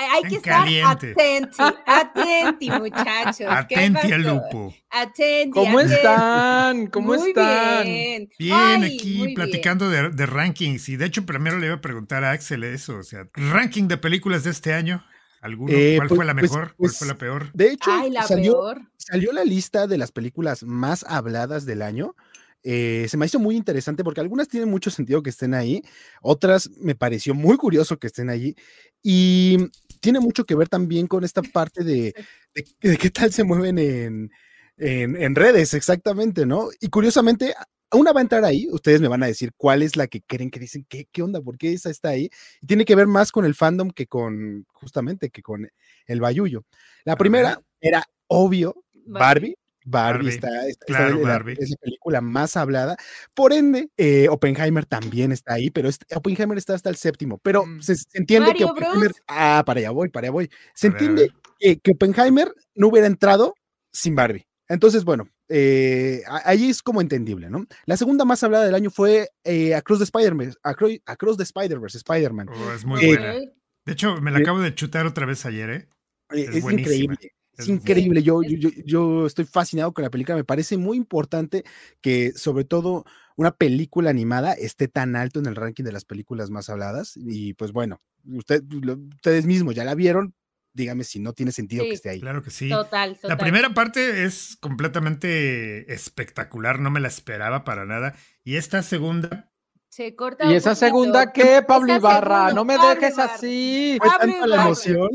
[SPEAKER 1] Hay, que estar atenti, atenti, muchachos. ¿Qué
[SPEAKER 2] Atenti al lupo.
[SPEAKER 1] Atenti.
[SPEAKER 4] ¿Cómo
[SPEAKER 1] atenti.
[SPEAKER 4] están? ¿Cómo
[SPEAKER 1] Muy
[SPEAKER 4] están?
[SPEAKER 1] Bien,
[SPEAKER 2] Bien,
[SPEAKER 1] Ay,
[SPEAKER 2] aquí
[SPEAKER 1] muy bien.
[SPEAKER 2] platicando de, de rankings. Y de hecho, primero le iba a preguntar a Axel eso. O sea, ranking de películas de este año. ¿Alguno?
[SPEAKER 3] Eh,
[SPEAKER 2] ¿Cuál
[SPEAKER 3] pues-
[SPEAKER 2] fue la
[SPEAKER 3] pues-
[SPEAKER 2] mejor?
[SPEAKER 3] pues-
[SPEAKER 2] ¿Cuál fue la peor?
[SPEAKER 3] De hecho,
[SPEAKER 1] Ay, la
[SPEAKER 3] salió,
[SPEAKER 1] peor.
[SPEAKER 3] salió la lista de las películas más habladas del año. Eh, se me hizo muy interesante porque algunas tienen mucho sentido que estén ahí, otras me pareció muy curioso que estén allí y tiene mucho que ver también con esta parte de, de- de qué tal se mueven en, en- en redes, exactamente, ¿no? Y curiosamente, una va a entrar ahí, ustedes me van a decir cuál es la que creen que dicen, ¿qué, qué onda? ¿Por qué esa está ahí? Y tiene que ver más con el fandom que con, justamente, que con el bayuyo. La primera era obvio, Barbie. Barbie,
[SPEAKER 2] Barbie,
[SPEAKER 3] está, está- está
[SPEAKER 2] claro,
[SPEAKER 3] de la-
[SPEAKER 2] Barbie.
[SPEAKER 3] es la película más hablada. Por ende, eh, Oppenheimer también está ahí, pero este- Oppenheimer está hasta el séptimo. Pero
[SPEAKER 4] Mm.
[SPEAKER 3] se, se entiende que
[SPEAKER 1] Bros.
[SPEAKER 3] Oppenheimer. Ah, para allá voy, para allá voy. Se
[SPEAKER 2] A
[SPEAKER 3] entiende
[SPEAKER 2] ver.
[SPEAKER 3] que, que Oppenheimer no hubiera entrado sin Barbie. Entonces, bueno, eh, ahí es como entendible, ¿no? La segunda más hablada del año fue eh, Across the Spider-Man, Acro- Across the Spider-Verse, Spider-Man.
[SPEAKER 2] Oh, es muy
[SPEAKER 3] Eh,
[SPEAKER 2] buena. De hecho, me la
[SPEAKER 3] eh,
[SPEAKER 2] acabo de chutar otra vez ayer, ¿eh? Es
[SPEAKER 3] Es, increíble. Es increíble. Yo, yo, yo, yo estoy fascinado con la película. Me parece muy importante que, sobre todo, una película animada esté tan alto en el ranking de las películas más habladas. Y pues bueno, usted, lo- ustedes mismos ya la vieron. Dígame si no tiene sentido
[SPEAKER 1] Sí.
[SPEAKER 3] que esté ahí.
[SPEAKER 2] Claro que sí.
[SPEAKER 1] Total, total.
[SPEAKER 2] La primera parte es completamente espectacular, no me la esperaba para nada. Y esta segunda,
[SPEAKER 1] Se corta
[SPEAKER 4] ¿Y esa segunda qué, Pablo Ibarra?
[SPEAKER 1] segunda,
[SPEAKER 4] No me
[SPEAKER 1] Pablo
[SPEAKER 4] dejes
[SPEAKER 1] Ibarra.
[SPEAKER 4] así.
[SPEAKER 3] Fue tanta la
[SPEAKER 1] Ibarra.
[SPEAKER 3] emoción.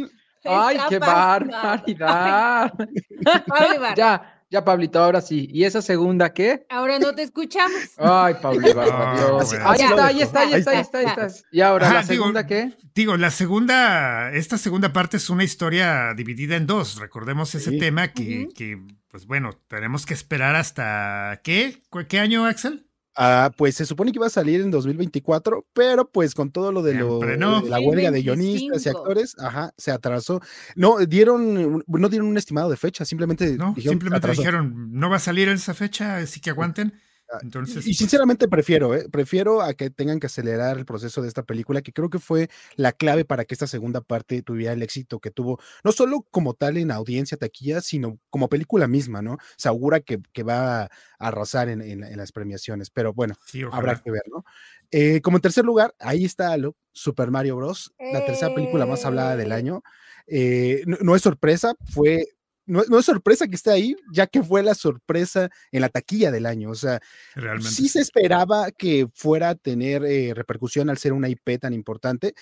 [SPEAKER 4] Ay, qué barbaridad. Ya, ya, Pablito, ahora sí. ¿Y esa segunda qué?
[SPEAKER 1] Ahora no te escuchamos.
[SPEAKER 4] Ay, Pablo Ibarra,
[SPEAKER 2] Ah,
[SPEAKER 4] Dios. Ahí está, ahí está, ahí
[SPEAKER 3] Ahí
[SPEAKER 4] está, ahí está, ahí está. Y ahora,
[SPEAKER 2] Ajá,
[SPEAKER 4] ¿la
[SPEAKER 2] digo,
[SPEAKER 4] segunda qué?
[SPEAKER 2] digo, la segunda, esta segunda parte es una historia dividida en dos. Recordemos ese
[SPEAKER 3] Sí.
[SPEAKER 2] tema que, que, pues bueno, tenemos que esperar hasta ¿qué? ¿Cu- ¿Qué año, Axel?
[SPEAKER 3] Ah, pues se supone que iba a salir en 2024, pero pues con todo lo de, lo,
[SPEAKER 2] no.
[SPEAKER 3] de la huelga de
[SPEAKER 1] 2025.
[SPEAKER 3] guionistas y actores, ajá, se atrasó. No dieron, no dieron un estimado de fecha, simplemente
[SPEAKER 2] No,
[SPEAKER 3] dijeron
[SPEAKER 2] simplemente dijeron, no va a salir en esa fecha, así que aguanten. Entonces,
[SPEAKER 3] Y sinceramente prefiero, ¿eh? prefiero a que tengan que acelerar el proceso de esta película, que creo que fue la clave para que esta segunda parte tuviera el éxito que tuvo, no solo como tal en audiencia, taquilla, sino como película misma, ¿no? Se augura que, que va a arrasar en, en- en las premiaciones, pero bueno,
[SPEAKER 2] sí,
[SPEAKER 3] habrá que ver, ¿no? Eh, como en tercer lugar, ahí está lo, Super Mario Bros., la tercera película más hablada del
[SPEAKER 1] Eh.
[SPEAKER 3] año. Eh, no, no es sorpresa, fue... No, no es sorpresa que esté ahí, ya que fue la sorpresa en la taquilla del año. O sea,
[SPEAKER 2] Realmente.
[SPEAKER 3] sí se esperaba que fuera a tener eh, repercusión al ser una IP tan importante,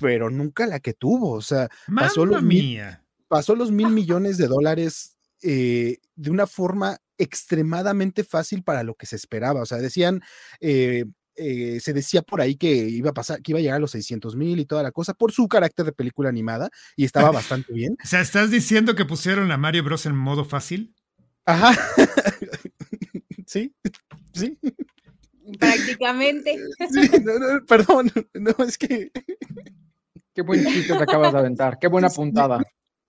[SPEAKER 3] pero nunca la que tuvo. O sea, pasó
[SPEAKER 2] Mamma
[SPEAKER 3] los mil-
[SPEAKER 2] mía.
[SPEAKER 3] pasó los mil millones de dólares eh, de una forma extremadamente fácil para lo que se esperaba. O sea, decían, eh, eh, se decía por ahí que iba a pasar, que iba a llegar a los 600 mil y toda la cosa por su carácter de película animada y estaba bastante bien.
[SPEAKER 2] O sea, ¿estás diciendo que pusieron a Mario Bros en modo fácil?
[SPEAKER 3] Ajá. sí, sí.
[SPEAKER 1] Prácticamente.
[SPEAKER 3] sí, no, no, perdón, no, es que
[SPEAKER 4] Qué buen chiste te acabas de aventar. Qué buena puntada.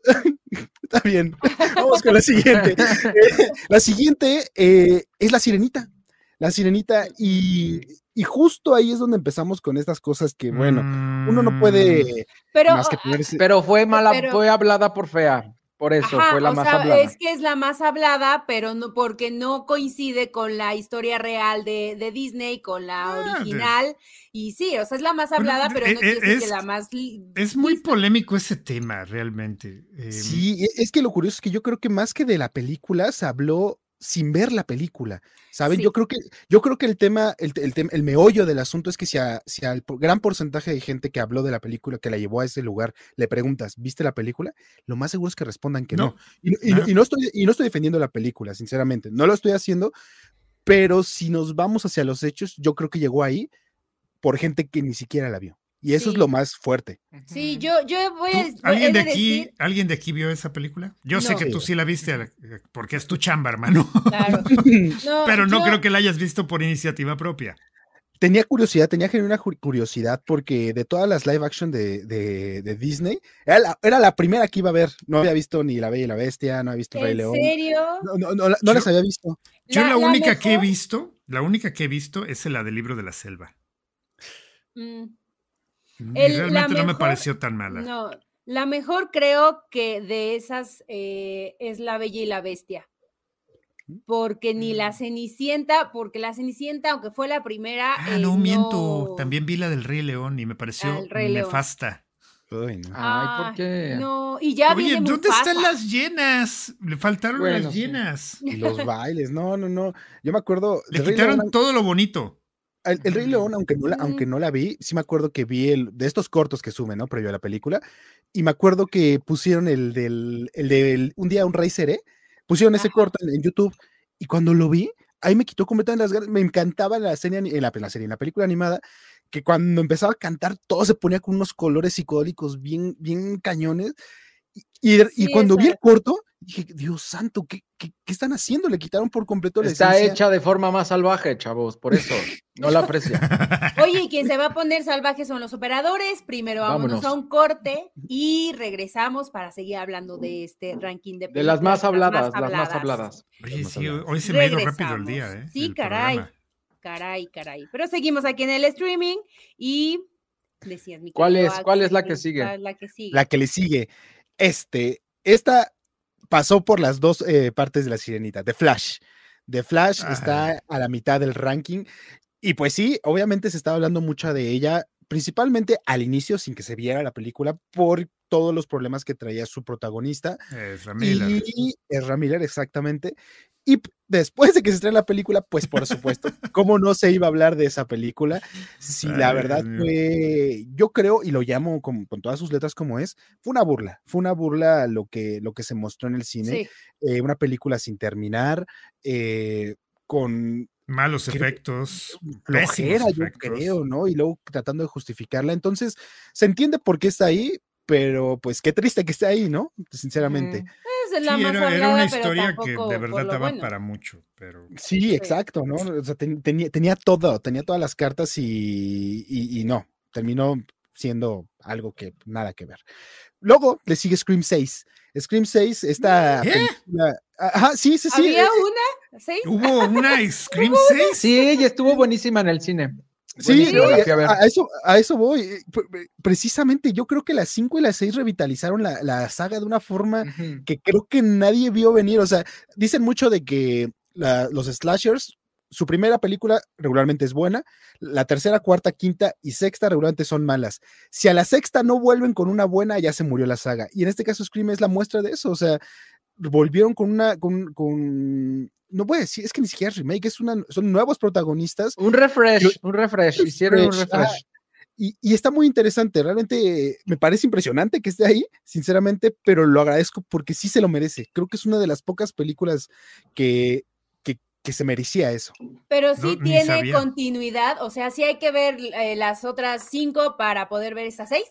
[SPEAKER 3] Está bien. Vamos con la siguiente. Eh, la siguiente eh, es la sirenita. La sirenita, y, y justo ahí es donde empezamos con estas cosas que, bueno, uno no
[SPEAKER 2] Mm,
[SPEAKER 3] puede
[SPEAKER 1] Pero,
[SPEAKER 3] más que
[SPEAKER 1] ah,
[SPEAKER 3] ponerse.
[SPEAKER 4] Pero fue mala,
[SPEAKER 1] Pero-
[SPEAKER 4] fue hablada por fea. Por eso
[SPEAKER 1] Ajá,
[SPEAKER 4] fue la
[SPEAKER 1] o
[SPEAKER 4] más
[SPEAKER 1] sea,
[SPEAKER 4] hablada.
[SPEAKER 1] es que es la más hablada, pero no porque no coincide con la historia real de, de Disney, con la
[SPEAKER 2] Ah, de-
[SPEAKER 1] original. Y sí, o sea, es la más
[SPEAKER 2] Bueno,
[SPEAKER 1] hablada, pero
[SPEAKER 2] e-
[SPEAKER 1] no quiere
[SPEAKER 2] e-
[SPEAKER 1] decir que
[SPEAKER 2] es-
[SPEAKER 1] la más.
[SPEAKER 2] Es muy polémico ese tema, realmente. Eh,
[SPEAKER 3] Sí, e- es que lo curioso es que yo creo que más que de la película se habló sin ver la película, ¿saben?
[SPEAKER 1] Sí.
[SPEAKER 3] Yo creo que yo creo que el tema, el, el meollo del asunto es que si, a- si al gran porcentaje de gente que habló de la película, que la llevó a ese lugar, le preguntas, ¿viste la película? Lo más seguro es que respondan que no.
[SPEAKER 2] No,
[SPEAKER 3] Y, no- y no-
[SPEAKER 2] claro.
[SPEAKER 3] y no estoy, y no estoy defendiendo la película, sinceramente, no lo estoy haciendo, pero si nos vamos hacia los hechos, yo creo que llegó ahí por gente que ni siquiera la vio. Y eso es lo más fuerte.
[SPEAKER 1] Sí, yo, yo voy
[SPEAKER 2] ¿Tú-
[SPEAKER 1] a.
[SPEAKER 2] ¿Alguien de aquí,
[SPEAKER 1] decir-
[SPEAKER 2] alguien de aquí vio esa película? Yo sé que tú sí la viste, Ale- porque es tu chamba, hermano.
[SPEAKER 1] claro. No,
[SPEAKER 2] Pero no
[SPEAKER 1] yo-
[SPEAKER 2] creo que la hayas visto por iniciativa propia.
[SPEAKER 3] tenía curiosidad, tenía genuina curiosidad porque de todas las live action de, de- de Disney, era la, era la primera que iba a ver. No había visto ni La Bella y la Bestia, no había visto Rey
[SPEAKER 1] ¿En
[SPEAKER 3] León.
[SPEAKER 1] serio?
[SPEAKER 3] No, no, no, no las
[SPEAKER 2] Yo-
[SPEAKER 3] había visto.
[SPEAKER 2] Yo la,
[SPEAKER 1] La- la
[SPEAKER 2] única que he visto, la única que he visto es la del libro de la selva.
[SPEAKER 1] Mm, El- la
[SPEAKER 2] realmente no me pareció tan mala.
[SPEAKER 1] No, la mejor creo que de esas eh, es La Bella y la Bestia. Porque ni la
[SPEAKER 2] Mm.
[SPEAKER 1] Cenicienta, porque la Cenicienta, aunque fue la primera.
[SPEAKER 2] Ah,
[SPEAKER 1] eh,
[SPEAKER 2] no, miento. También vi la del Rey León y me pareció
[SPEAKER 1] Ah, el
[SPEAKER 2] nefasta.
[SPEAKER 3] Uy, no.
[SPEAKER 4] Ay, ¿por
[SPEAKER 1] Ay,
[SPEAKER 4] qué?
[SPEAKER 1] No, y ya
[SPEAKER 2] Oye,
[SPEAKER 1] viene
[SPEAKER 2] ¿dónde están las llenas? Le faltaron
[SPEAKER 4] Bueno,
[SPEAKER 2] las
[SPEAKER 4] sí.
[SPEAKER 2] llenas.
[SPEAKER 3] Y los bailes, no, no, no. Yo me acuerdo.
[SPEAKER 2] Le quitaron
[SPEAKER 3] León,
[SPEAKER 2] todo lo bonito.
[SPEAKER 3] El, el Rey León, aunque no, la, aunque
[SPEAKER 1] Mm.
[SPEAKER 3] no la vi, sí me acuerdo que vi el de estos cortos que suben, ¿no? Previo a la película. Y me acuerdo que pusieron el del, el del Un día un rey seré. Pusieron ese
[SPEAKER 1] Ajá.
[SPEAKER 3] corto en, en YouTube. Y cuando lo vi, ahí me quitó completamente las ganas. Me encantaba la serie, en la, en la serie, en la película animada, que cuando empezaba a cantar, todo se ponía con unos colores psicodélicos bien, bien cañones. Y, y, y
[SPEAKER 1] Sí,
[SPEAKER 3] cuando vi el corto, dije, Dios santo, ¿qué, qué, qué están haciendo? Le quitaron por completo la
[SPEAKER 4] Está
[SPEAKER 3] esencia.
[SPEAKER 4] hecha de forma más salvaje, chavos, por eso no la aprecio.
[SPEAKER 1] Oye, y quien se va a poner salvaje son los operadores. Primero vámonos,
[SPEAKER 4] Vámonos.
[SPEAKER 1] a un corte y regresamos para seguir hablando de este ranking de
[SPEAKER 4] De las más habladas, las más habladas.
[SPEAKER 2] Oye, sí, hoy se me ha ido rápido el día, ¿eh?
[SPEAKER 1] Sí,
[SPEAKER 2] el
[SPEAKER 1] caray.
[SPEAKER 2] programa.
[SPEAKER 1] Caray, caray. Pero seguimos aquí en el streaming y decías mi
[SPEAKER 4] ¿Cuál
[SPEAKER 1] querido
[SPEAKER 4] es? ¿Cuál es la que sigue?
[SPEAKER 1] ¿cuál es la que sigue?
[SPEAKER 3] la que le sigue. Este, esta pasó por las dos eh, partes de la sirenita. The Flash. The Flash
[SPEAKER 2] Ajá.
[SPEAKER 3] está a la mitad del ranking. Y pues sí, obviamente se estaba hablando mucho de ella, principalmente al inicio, sin que se viera la película, por todos los problemas que traía su protagonista.
[SPEAKER 2] Es Ramírez.
[SPEAKER 3] Y Ezra Miller, exactamente. Y después de que se estrene la película, pues por supuesto, ¿cómo no se iba a hablar de esa película? Si la verdad fue, yo creo, y lo llamo con, con todas sus letras como es, fue una burla, fue una burla lo que, lo que se mostró en el cine,
[SPEAKER 1] Sí.
[SPEAKER 3] eh, una película sin terminar, eh, con
[SPEAKER 2] Malos
[SPEAKER 3] creo-
[SPEAKER 2] efectos.
[SPEAKER 3] flojera, yo
[SPEAKER 2] efectos.
[SPEAKER 3] creo, ¿no? Y luego tratando de justificarla. Entonces, se entiende por qué está ahí, pero pues qué triste que esté ahí, ¿no? Sinceramente.
[SPEAKER 4] Mm.
[SPEAKER 1] Es la
[SPEAKER 2] Sí,
[SPEAKER 1] más
[SPEAKER 2] era, era
[SPEAKER 1] hablada,
[SPEAKER 2] una
[SPEAKER 1] pero
[SPEAKER 2] historia que de verdad daba
[SPEAKER 1] bueno.
[SPEAKER 2] para mucho, pero
[SPEAKER 3] Sí, exacto, ¿no? O sea, ten- tenía, tenía todo, tenía todas las cartas y, y- y no, terminó siendo algo que nada que ver. Luego le sigue Scream 6. Scream 6, esta
[SPEAKER 2] ¿Qué?
[SPEAKER 3] película. Ajá, sí, sí, sí.
[SPEAKER 1] ¿Había
[SPEAKER 3] eh,
[SPEAKER 1] una? ¿Seis?
[SPEAKER 2] hubo una Scream 6.
[SPEAKER 4] Sí, y estuvo buenísima en el cine.
[SPEAKER 3] Sí, no,
[SPEAKER 4] a
[SPEAKER 3] eso, a eso voy. eh, pre- pre- Precisamente yo creo que las 5 y las 6 revitalizaron la, la saga de una forma que creo que nadie vio venir. O sea, dicen mucho de que la- los slashers, su primera película regularmente es buena, la tercera, cuarta, quinta y sexta regularmente son malas. Si a la sexta no vuelven con una buena, ya se murió la saga. Y en este caso Scream es la muestra de eso. O sea, volvieron con una, con, con- no voy a decir, es que ni siquiera es remake, es una, son nuevos protagonistas
[SPEAKER 4] Un refresh, un refresh. Hicieron un
[SPEAKER 3] refresh, y, y está muy interesante, realmente me parece impresionante que esté ahí, sinceramente, pero lo agradezco porque sí se lo merece. Creo que es una de las pocas películas que, que, que se merecía eso.
[SPEAKER 1] Pero sí
[SPEAKER 2] No,
[SPEAKER 1] tiene continuidad, o sea, sí hay que ver eh, las otras cinco para poder ver estas seis.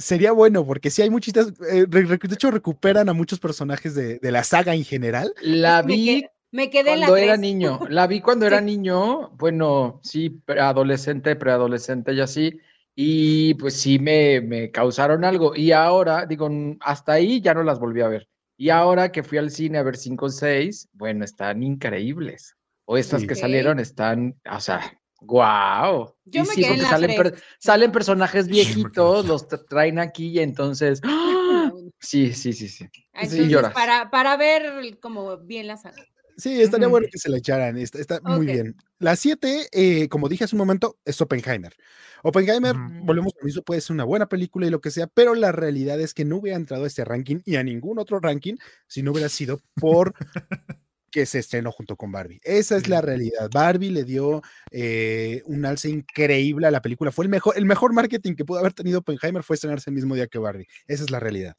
[SPEAKER 3] Sería bueno, porque sí hay muchitas, eh, de hecho recuperan a muchos personajes de, de la saga en general.
[SPEAKER 4] La
[SPEAKER 1] Me
[SPEAKER 4] vi
[SPEAKER 1] Me quedé la
[SPEAKER 4] cuando era
[SPEAKER 1] tres.
[SPEAKER 4] niño. La vi cuando era niño. Bueno, sí, adolescente, preadolescente y así. Y pues sí me, me causaron algo. Y ahora, digo, hasta ahí ya no las volví a ver. Y ahora que fui al cine a ver 5 o 6, bueno, están increíbles. O estas
[SPEAKER 3] Sí.
[SPEAKER 4] que salieron están, o sea, wow.
[SPEAKER 1] Yo
[SPEAKER 4] Y
[SPEAKER 1] me
[SPEAKER 4] sí,
[SPEAKER 1] quedé en la
[SPEAKER 4] salen, per- salen personajes viejitos, los tra- traen aquí y entonces. ¡ah! Sí, sí, sí, sí.
[SPEAKER 1] Entonces,
[SPEAKER 4] lloras.
[SPEAKER 1] para, para ver como bien la saga.
[SPEAKER 3] Sí, estaría bueno
[SPEAKER 4] Ujú.
[SPEAKER 3] que se la echaran, está, está muy
[SPEAKER 1] Ok.
[SPEAKER 3] bien. La 7, eh, como dije hace un momento, es Oppenheimer. Oppenheimer,
[SPEAKER 2] Ujú.
[SPEAKER 3] volvemos a lo mismo, puede ser una buena película y lo que sea, pero la realidad es que no hubiera entrado a este ranking y a ningún otro ranking si no hubiera sido por que se estrenó junto con Barbie. Esa es la realidad. Barbie le dio eh, un alce increíble a la película. Fue el mejor, el mejor marketing que pudo haber tenido Oppenheimer fue estrenarse el mismo día que Barbie. Esa es la realidad.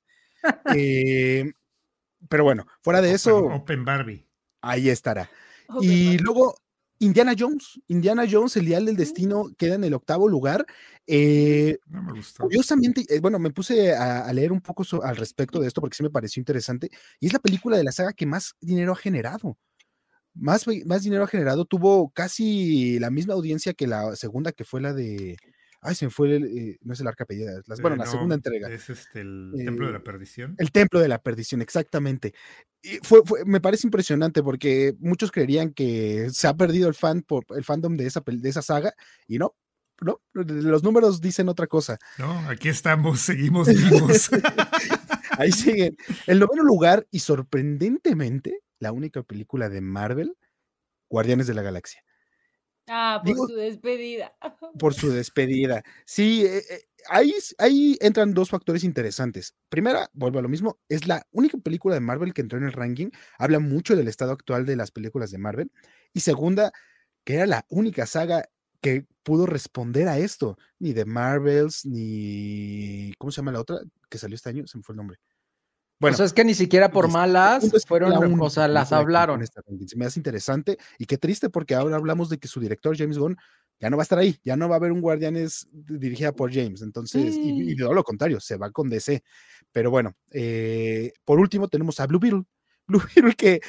[SPEAKER 3] Eh, pero bueno, fuera de
[SPEAKER 2] Open-
[SPEAKER 3] eso,
[SPEAKER 2] Open Barbie.
[SPEAKER 3] ahí estará. Y luego Indiana Jones, Indiana Jones, el Dial del Destino, queda en el octavo lugar. Eh,
[SPEAKER 2] No me gustó.
[SPEAKER 3] curiosamente, eh, bueno, me puse a, a leer un poco so- al respecto de esto porque sí me pareció interesante. Y es la película de la saga que más dinero ha generado. más, más dinero ha generado, tuvo casi la misma audiencia que la segunda, que fue la de. Ay, se me fue, el, eh, no es el arca bueno,
[SPEAKER 2] Eh,
[SPEAKER 3] la
[SPEAKER 2] no,
[SPEAKER 3] segunda entrega.
[SPEAKER 2] Es este, el Templo de
[SPEAKER 3] Eh,
[SPEAKER 2] la Perdición.
[SPEAKER 3] El Templo de la Perdición, exactamente. Y fue, fue- me parece impresionante porque muchos creerían que se ha perdido el fan por el fandom de esa, de esa saga y no, no, los números dicen otra cosa.
[SPEAKER 2] No, aquí estamos, seguimos vivos.
[SPEAKER 3] Ahí siguen. El noveno lugar y sorprendentemente la única película de Marvel, Guardianes de la Galaxia.
[SPEAKER 1] Ah, por
[SPEAKER 3] Digo-
[SPEAKER 1] su despedida.
[SPEAKER 3] por su despedida. Sí, eh, eh, ahí, ahí entran dos factores interesantes. Primera, vuelvo a lo mismo, es la única película de Marvel que entró en el ranking, habla mucho del estado actual de las películas de Marvel. Y segunda, que era la única saga que pudo responder a esto, ni de Marvels, ni... ¿Cómo se llama la otra que salió este año? Se me fue el nombre. Bueno,
[SPEAKER 4] o sea, es que ni siquiera por
[SPEAKER 3] Listo.
[SPEAKER 4] malas fueron, o sea, las hablaron.
[SPEAKER 3] este me hace interesante y qué triste porque ahora hablamos de que su director James Gunn ya no va a estar ahí, ya no va a haber un Guardianes di- dirigida por James, entonces, y, y todo lo contrario, se va con DC. Pero bueno, eh, por último tenemos a Blue Beetle. Blue Beetle que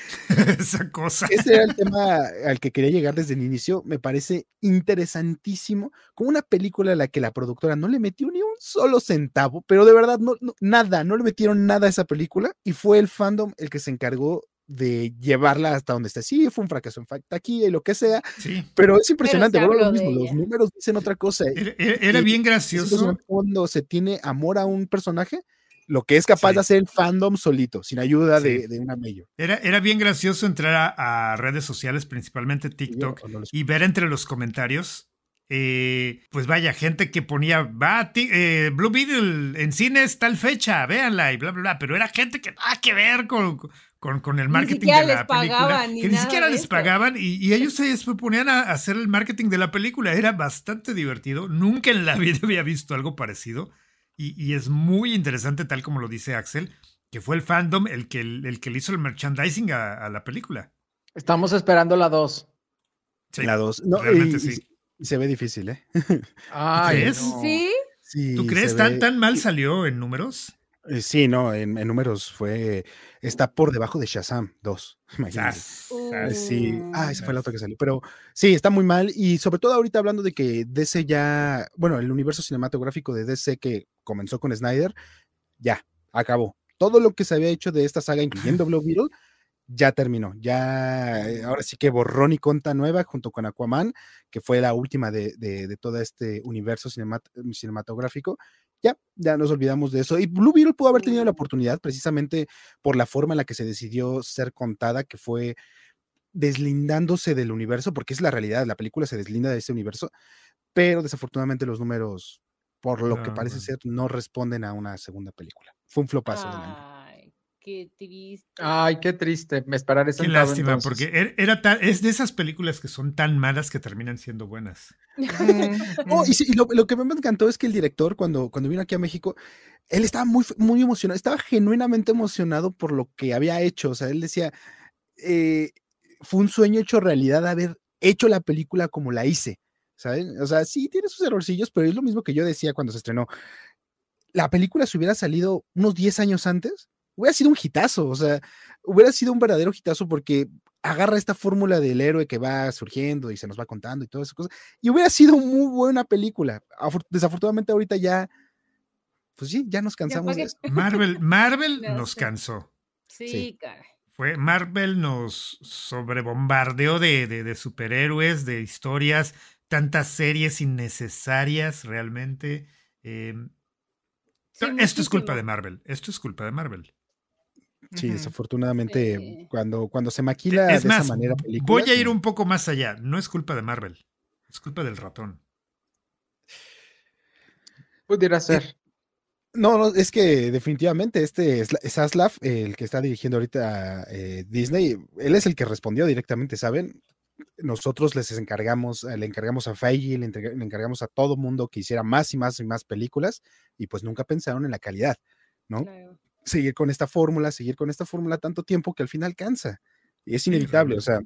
[SPEAKER 2] Esa cosa.
[SPEAKER 3] ese era el tema al que quería llegar desde el inicio. Me parece interesantísimo. Como una película a la que la productora no le metió ni un solo centavo, pero de verdad, no, no- nada, no le metieron nada a esa película. Y fue el fandom el que se encargó de llevarla hasta donde está. Sí, fue un fracaso en taquilla y lo que sea,
[SPEAKER 2] Sí.
[SPEAKER 3] pero es impresionante. a lo mismo, los números dicen otra cosa.
[SPEAKER 2] Era, era- era
[SPEAKER 3] Y-
[SPEAKER 2] bien gracioso.
[SPEAKER 3] cuando se tiene amor a un personaje, lo que es capaz
[SPEAKER 2] Sí.
[SPEAKER 3] de hacer el fandom solito, sin ayuda de,
[SPEAKER 2] Sí.
[SPEAKER 3] de una mayor.
[SPEAKER 2] Era, era bien gracioso entrar a, a redes sociales, principalmente TikTok,
[SPEAKER 3] Yo no les-
[SPEAKER 2] y ver entre los comentarios, eh, pues vaya, gente que ponía, va, eh, Blue Beetle en cines tal fecha, véanla y bla, bla, bla, pero era gente que nada que ver con, con, con el marketing de la
[SPEAKER 1] les
[SPEAKER 2] película,
[SPEAKER 1] pagaban ni
[SPEAKER 2] que ni siquiera les pagaban y, y ellos se se ponían a hacer el marketing de la película, era bastante divertido, nunca en la vida había visto algo parecido y, y es muy interesante tal como lo dice Axel, que fue el fandom el que, el, que le hizo el merchandising a, a la película.
[SPEAKER 4] Estamos esperando la 2.
[SPEAKER 2] Sí,
[SPEAKER 3] la dos. No,
[SPEAKER 2] realmente
[SPEAKER 3] y-
[SPEAKER 2] sí.
[SPEAKER 3] y se- ve difícil, ¿eh?
[SPEAKER 4] Ay,
[SPEAKER 2] crees?
[SPEAKER 4] no.
[SPEAKER 1] ¿Sí?
[SPEAKER 3] Sí,
[SPEAKER 2] ¿Tú crees tan,
[SPEAKER 3] ve-
[SPEAKER 2] tan mal salió en números?
[SPEAKER 3] Eh, Sí, no, en, en números fue. Está por debajo de Shazam 2. Imagínense.
[SPEAKER 2] Sas,
[SPEAKER 1] Uh,
[SPEAKER 2] sas.
[SPEAKER 3] Sí, ah, esa fue la otra que salió. Pero sí, está muy mal. Y sobre todo ahorita hablando de que DC ya. Bueno, el universo cinematográfico de DC que comenzó con Snyder, ya, acabó. Todo lo que se había hecho de esta saga, incluyendo Blue Beetle, ya terminó. Ya, eh, ahora sí que borrón y conta nueva junto con Aquaman, que fue la última de, de- de todo este universo cinemat- cinematográfico. Ya, ya nos olvidamos de eso. Y Blue Beetle pudo haber tenido la oportunidad precisamente por la forma en la que se decidió ser contada, que fue deslindándose del universo, porque es la realidad, la película se deslinda de ese universo, pero desafortunadamente los números, por lo que
[SPEAKER 2] No,
[SPEAKER 3] parece ser, no responden a una segunda película. Fue un flopazo del año.
[SPEAKER 1] Ay, qué triste.
[SPEAKER 4] Ay, qué triste. Me esperaré
[SPEAKER 2] Qué lástima,
[SPEAKER 4] entonces.
[SPEAKER 2] porque er- era tan- es de esas películas que son tan malas que terminan siendo buenas.
[SPEAKER 3] Oh, y, sí, y lo, lo que me encantó es que el director, cuando, cuando vino aquí a México, él estaba muy, muy emocionado, estaba genuinamente emocionado por lo que había hecho. O sea, él decía, eh, fue un sueño hecho realidad haber hecho la película como la hice. ¿Saben? O sea, sí, tiene sus errorcillos, pero es lo mismo que yo decía cuando se estrenó. La película si hubiera salido unos 10 años antes, hubiera sido un hitazo. O sea, hubiera sido un verdadero hitazo porque agarra esta fórmula del héroe que va surgiendo y se nos va contando y todas esas cosas. Y hubiera sido muy buena película. Afor- Desafortunadamente ahorita ya, pues sí, ya nos cansamos de eso.
[SPEAKER 2] Marvel, Marvel nos cansó.
[SPEAKER 1] Sí,
[SPEAKER 3] Sí.
[SPEAKER 1] caray.
[SPEAKER 2] Fue, Marvel nos sobrebombardeó de, de, de superhéroes, de historias, tantas series innecesarias realmente. Eh,
[SPEAKER 1] Sí,
[SPEAKER 2] esto es culpa de Marvel. Esto es culpa de Marvel.
[SPEAKER 3] Sí, desafortunadamente,
[SPEAKER 1] Sí.
[SPEAKER 3] cuando, cuando se maquila
[SPEAKER 2] es
[SPEAKER 3] de
[SPEAKER 2] más,
[SPEAKER 3] esa manera
[SPEAKER 2] voy
[SPEAKER 3] películas,
[SPEAKER 2] a ir un poco más allá. No es culpa de Marvel. Es culpa del ratón.
[SPEAKER 4] Pudiera ser.
[SPEAKER 3] No, no, es que definitivamente este Sla- Zaslav, el que está dirigiendo ahorita eh, Disney, él es el que respondió directamente, ¿saben? Nosotros les encargamos, eh, le encargamos a Feige, le, le encargamos a todo mundo que hiciera más y más y más películas y pues nunca pensaron en la calidad, ¿no?
[SPEAKER 1] Claro.
[SPEAKER 3] Seguir con esta fórmula, seguir con esta fórmula tanto tiempo que al final cansa. Y es inevitable, o sea,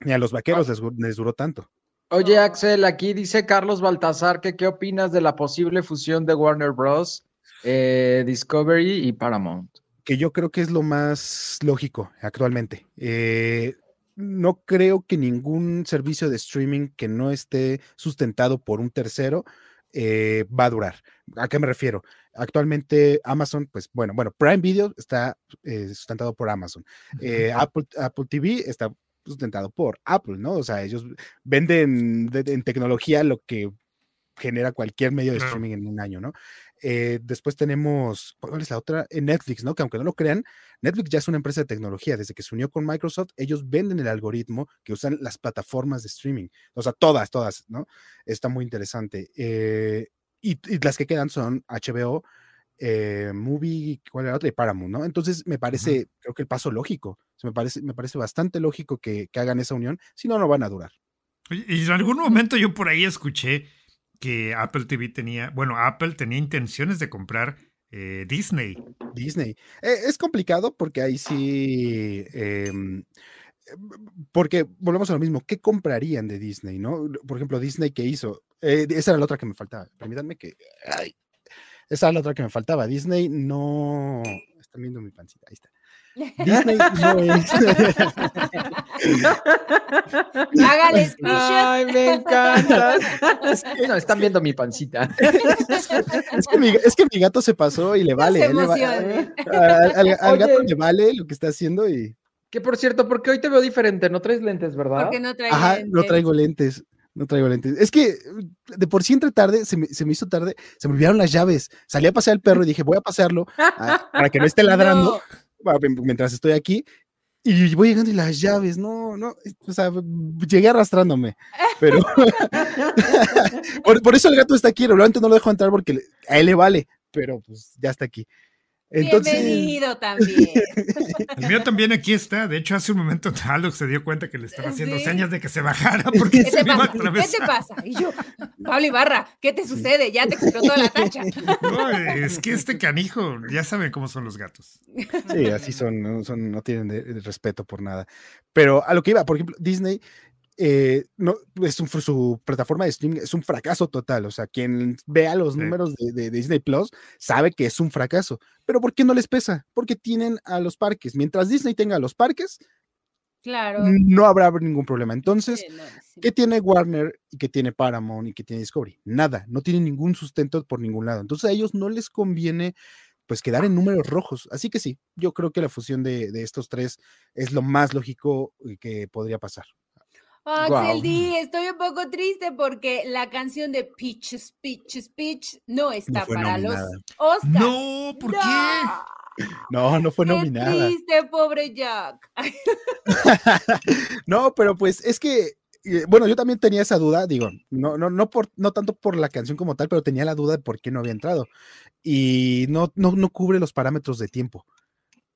[SPEAKER 3] ni a los vaqueros les, les duró tanto.
[SPEAKER 4] Oye. Axel, aquí dice Carlos Baltasar que qué opinas de la posible fusión de Warner Bros., eh, Discovery y Paramount.
[SPEAKER 3] que yo creo que es lo más lógico actualmente. Eh, no creo que ningún servicio de streaming que no esté sustentado por un tercero eh, va a durar. ¿A qué me refiero? Actualmente Amazon, pues bueno, bueno, Prime Video está eh, sustentado por Amazon. Eh, Apple, Apple TV está sustentado por Apple, ¿no? O sea, ellos venden en tecnología lo que genera cualquier medio de streaming en un año, ¿no? Eh, después tenemos, ¿cuál es la otra? Netflix, ¿no? Que aunque no lo crean, Netflix ya es una empresa de tecnología. Desde que se unió con Microsoft, ellos venden el algoritmo que usan las plataformas de streaming. O sea, todas, todas, ¿no? Está muy interesante. Eh, y, las que quedan son HBO, eh, Movie, ¿cuál era otra? Y Paramount, ¿no? Entonces me parece, creo que el paso lógico. me, parece, me parece bastante lógico que, que hagan esa unión, si no, no van a durar.
[SPEAKER 2] Y en algún momento yo por ahí escuché que Apple TV tenía, bueno, Apple tenía intenciones de comprar eh, Disney.
[SPEAKER 3] Disney. Eh, es complicado porque ahí sí, em, porque volvemos a lo mismo, ¿qué comprarían de Disney, no? Por ejemplo, Disney, ¿qué hizo? Eh, esa era la otra que me faltaba. Permítanme que... esa era la otra que me faltaba. Disney no... Están viendo mi pancita, ahí está. Disney no es.
[SPEAKER 1] Hágale
[SPEAKER 4] Ay, me encanta. no, están viendo mi pancita.
[SPEAKER 3] es, que mi, es, que mi, gato se pasó y le vale. le al, al, gato le vale lo que está haciendo y.
[SPEAKER 4] Que por cierto, porque hoy te veo diferente, no traes lentes, ¿verdad?
[SPEAKER 1] Porque no traigo
[SPEAKER 3] Ajá,
[SPEAKER 1] lentes.
[SPEAKER 3] no traigo lentes. No traigo lentes. Es que de por sí entre tarde, se me, se me hizo tarde, se me olvidaron las llaves. Salí a pasear al perro y dije, voy a pasearlo a, para que no esté ladrando. No mientras estoy aquí y voy llegando y las llaves, no, no, o sea, llegué arrastrándome, pero por, por, eso el gato está aquí, probablemente no lo dejo entrar porque a él le vale, pero pues ya está aquí. Entonces...
[SPEAKER 1] Bienvenido también.
[SPEAKER 2] El mío también aquí está. De hecho, hace un momento Alex se dio cuenta que le estaba haciendo ¿Sí? señas de que se bajara porque
[SPEAKER 1] ¿Qué
[SPEAKER 2] se
[SPEAKER 1] te
[SPEAKER 2] iba
[SPEAKER 1] pasa?
[SPEAKER 2] a.
[SPEAKER 1] ¿Qué te pasa? Y yo, Pablo Ibarra, ¿qué te sucede? Ya te explotó la tacha.
[SPEAKER 2] No, es que este canijo, ya saben cómo son los gatos.
[SPEAKER 3] Sí, así son, no, son, no tienen de, de respeto por nada. Pero a lo que iba, por ejemplo, Disney eh, no, es un, su plataforma de streaming es un fracaso total. O sea, quien vea los sí. números de, de, Disney Plus sabe que es un fracaso. Pero ¿por qué no les pesa? Porque tienen a los parques. Mientras Disney tenga los parques,
[SPEAKER 1] claro.
[SPEAKER 3] no habrá ningún problema. Entonces, sí, no, sí. ¿qué tiene Warner y qué tiene Paramount y qué tiene Discovery? Nada, no tienen ningún sustento por ningún lado. Entonces a ellos no les conviene pues quedar en números rojos. Así que sí, yo creo que la fusión de, de estos tres es lo más lógico que podría pasar.
[SPEAKER 1] Axel wow. D, estoy un poco triste porque la canción de Peaches, Peaches, Peach no está
[SPEAKER 3] no
[SPEAKER 1] para
[SPEAKER 3] nominada.
[SPEAKER 1] los Oscars.
[SPEAKER 2] No, ¿por
[SPEAKER 1] no.
[SPEAKER 2] qué?
[SPEAKER 3] No, no fue
[SPEAKER 1] Qué
[SPEAKER 3] nominada.
[SPEAKER 1] triste, pobre Jack.
[SPEAKER 3] no, pero pues es que bueno, yo también tenía esa duda, digo, no, no, no, por, no tanto por la canción como tal, pero tenía la duda de por qué no había entrado. Y no, no, no cubre los parámetros de tiempo.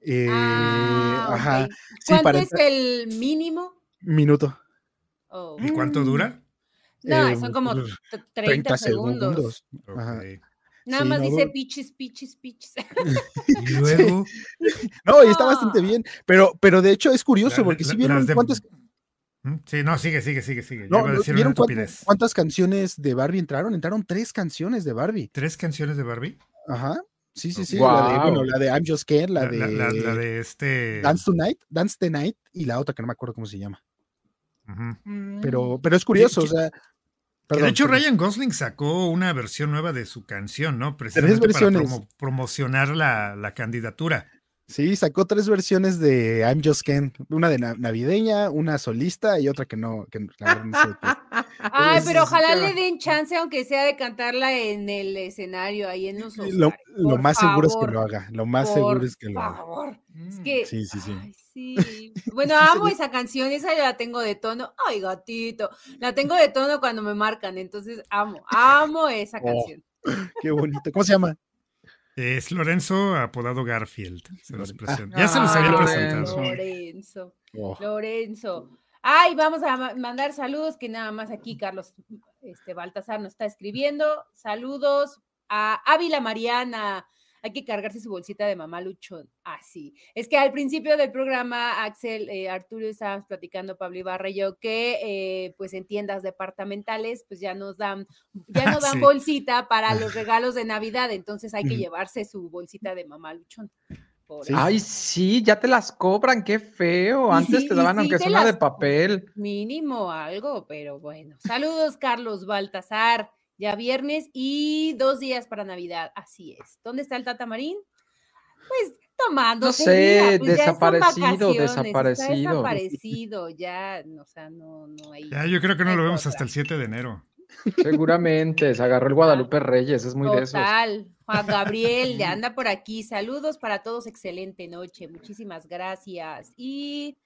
[SPEAKER 3] Eh,
[SPEAKER 1] ah,
[SPEAKER 3] ajá.
[SPEAKER 1] Okay. Sí, ¿Cuánto es el mínimo?
[SPEAKER 3] Minuto.
[SPEAKER 1] Oh.
[SPEAKER 2] ¿Y cuánto dura?
[SPEAKER 1] No, eh, son como 30, 30 segundos.
[SPEAKER 3] segundos. Ajá.
[SPEAKER 2] Okay.
[SPEAKER 1] Nada
[SPEAKER 3] Sí,
[SPEAKER 1] más
[SPEAKER 3] no,
[SPEAKER 1] dice pichis, pichis, pichis.
[SPEAKER 2] Y luego.
[SPEAKER 3] No, y está bastante bien, pero, pero de hecho es curioso
[SPEAKER 2] La-
[SPEAKER 3] porque
[SPEAKER 2] la-
[SPEAKER 3] si vieron
[SPEAKER 2] de-
[SPEAKER 3] cuántas,
[SPEAKER 2] ¿Mm? Sí, no, sigue, sigue, sigue, sigue. Yo
[SPEAKER 3] no, ¿vieron cuántas, cuántas canciones de Barbie entraron? Entraron tres canciones de Barbie.
[SPEAKER 2] ¿Tres canciones de Barbie?
[SPEAKER 3] Ajá. Sí, sí, sí.
[SPEAKER 4] Wow.
[SPEAKER 3] La de, bueno, la de I'm Just Ken, la,
[SPEAKER 2] La,
[SPEAKER 3] de,
[SPEAKER 2] la- la- la de este.
[SPEAKER 3] Dance Tonight, Dance the Night y la otra que no me acuerdo cómo se llama. Pero, pero es curioso,
[SPEAKER 2] que-
[SPEAKER 3] o sea. Perdón,
[SPEAKER 2] de hecho. Ryan Gosling sacó una versión nueva de su canción, ¿no? Precisamente para
[SPEAKER 3] versiones.
[SPEAKER 2] promo- promocionar la, la candidatura.
[SPEAKER 3] Sí, sacó tres versiones de I'm Just Ken, una de na- navideña, una solista y otra que no, que la verdad no sé qué.
[SPEAKER 1] Ay, pero
[SPEAKER 3] sí,
[SPEAKER 1] ojalá
[SPEAKER 4] sí.
[SPEAKER 1] le den chance, aunque sea de cantarla en el escenario, ahí en los
[SPEAKER 3] Lo, lo más seguro es que
[SPEAKER 1] favor,
[SPEAKER 3] lo haga, lo más seguro es que lo haga.
[SPEAKER 1] favor. Es
[SPEAKER 2] Mm.
[SPEAKER 1] que,
[SPEAKER 3] Sí, sí, sí.
[SPEAKER 1] ay, sí. Bueno, amo esa canción, esa ya la tengo de tono. Ay, gatito. La tengo de tono cuando me marcan, entonces amo, amo esa
[SPEAKER 3] Oh.
[SPEAKER 1] canción.
[SPEAKER 3] Qué bonito. ¿Cómo se llama?
[SPEAKER 2] Es Lorenzo, apodado Garfield. Se los presento.
[SPEAKER 4] ah.
[SPEAKER 2] Ya se los había
[SPEAKER 4] Ah,
[SPEAKER 2] presentado.
[SPEAKER 1] Lorenzo.
[SPEAKER 3] Oh,
[SPEAKER 1] Lorenzo. Ay, vamos a ma- mandar saludos, que nada más aquí Carlos este, Baltasar nos está escribiendo. Saludos a Ávila Mariana. Hay que cargarse su bolsita de mamá Luchón. Así. es que al principio del programa, Axel, eh, Arturo, estábamos platicando, Pablo Ibarra y yo, que eh, pues en tiendas departamentales, pues ya nos dan, ya nos dan
[SPEAKER 2] Sí.
[SPEAKER 1] bolsita para los regalos de Navidad. Entonces hay que llevarse su bolsita de mamá Luchón.
[SPEAKER 3] Sí.
[SPEAKER 4] Ay, sí, ya te las cobran, qué feo. Antes
[SPEAKER 1] sí,
[SPEAKER 4] te daban
[SPEAKER 1] sí
[SPEAKER 4] aunque sea una de papel.
[SPEAKER 1] Mínimo algo, pero bueno. Saludos, Carlos Baltasar. Ya viernes y dos días para Navidad. Así es. ¿Dónde está el Tata Marín? Pues tomando.
[SPEAKER 4] No sé, desaparecido,
[SPEAKER 1] Está
[SPEAKER 4] desaparecido.
[SPEAKER 1] desaparecido, ya, o sea, no, no hay.
[SPEAKER 2] Ya, yo creo que no lo vemos
[SPEAKER 1] otra.
[SPEAKER 2] hasta el 7 de enero.
[SPEAKER 4] Seguramente, se agarró el Guadalupe Reyes, es muy de esos.
[SPEAKER 1] Total. Juan Gabriel, ya anda por aquí. Saludos para todos, excelente noche. Muchísimas gracias. Y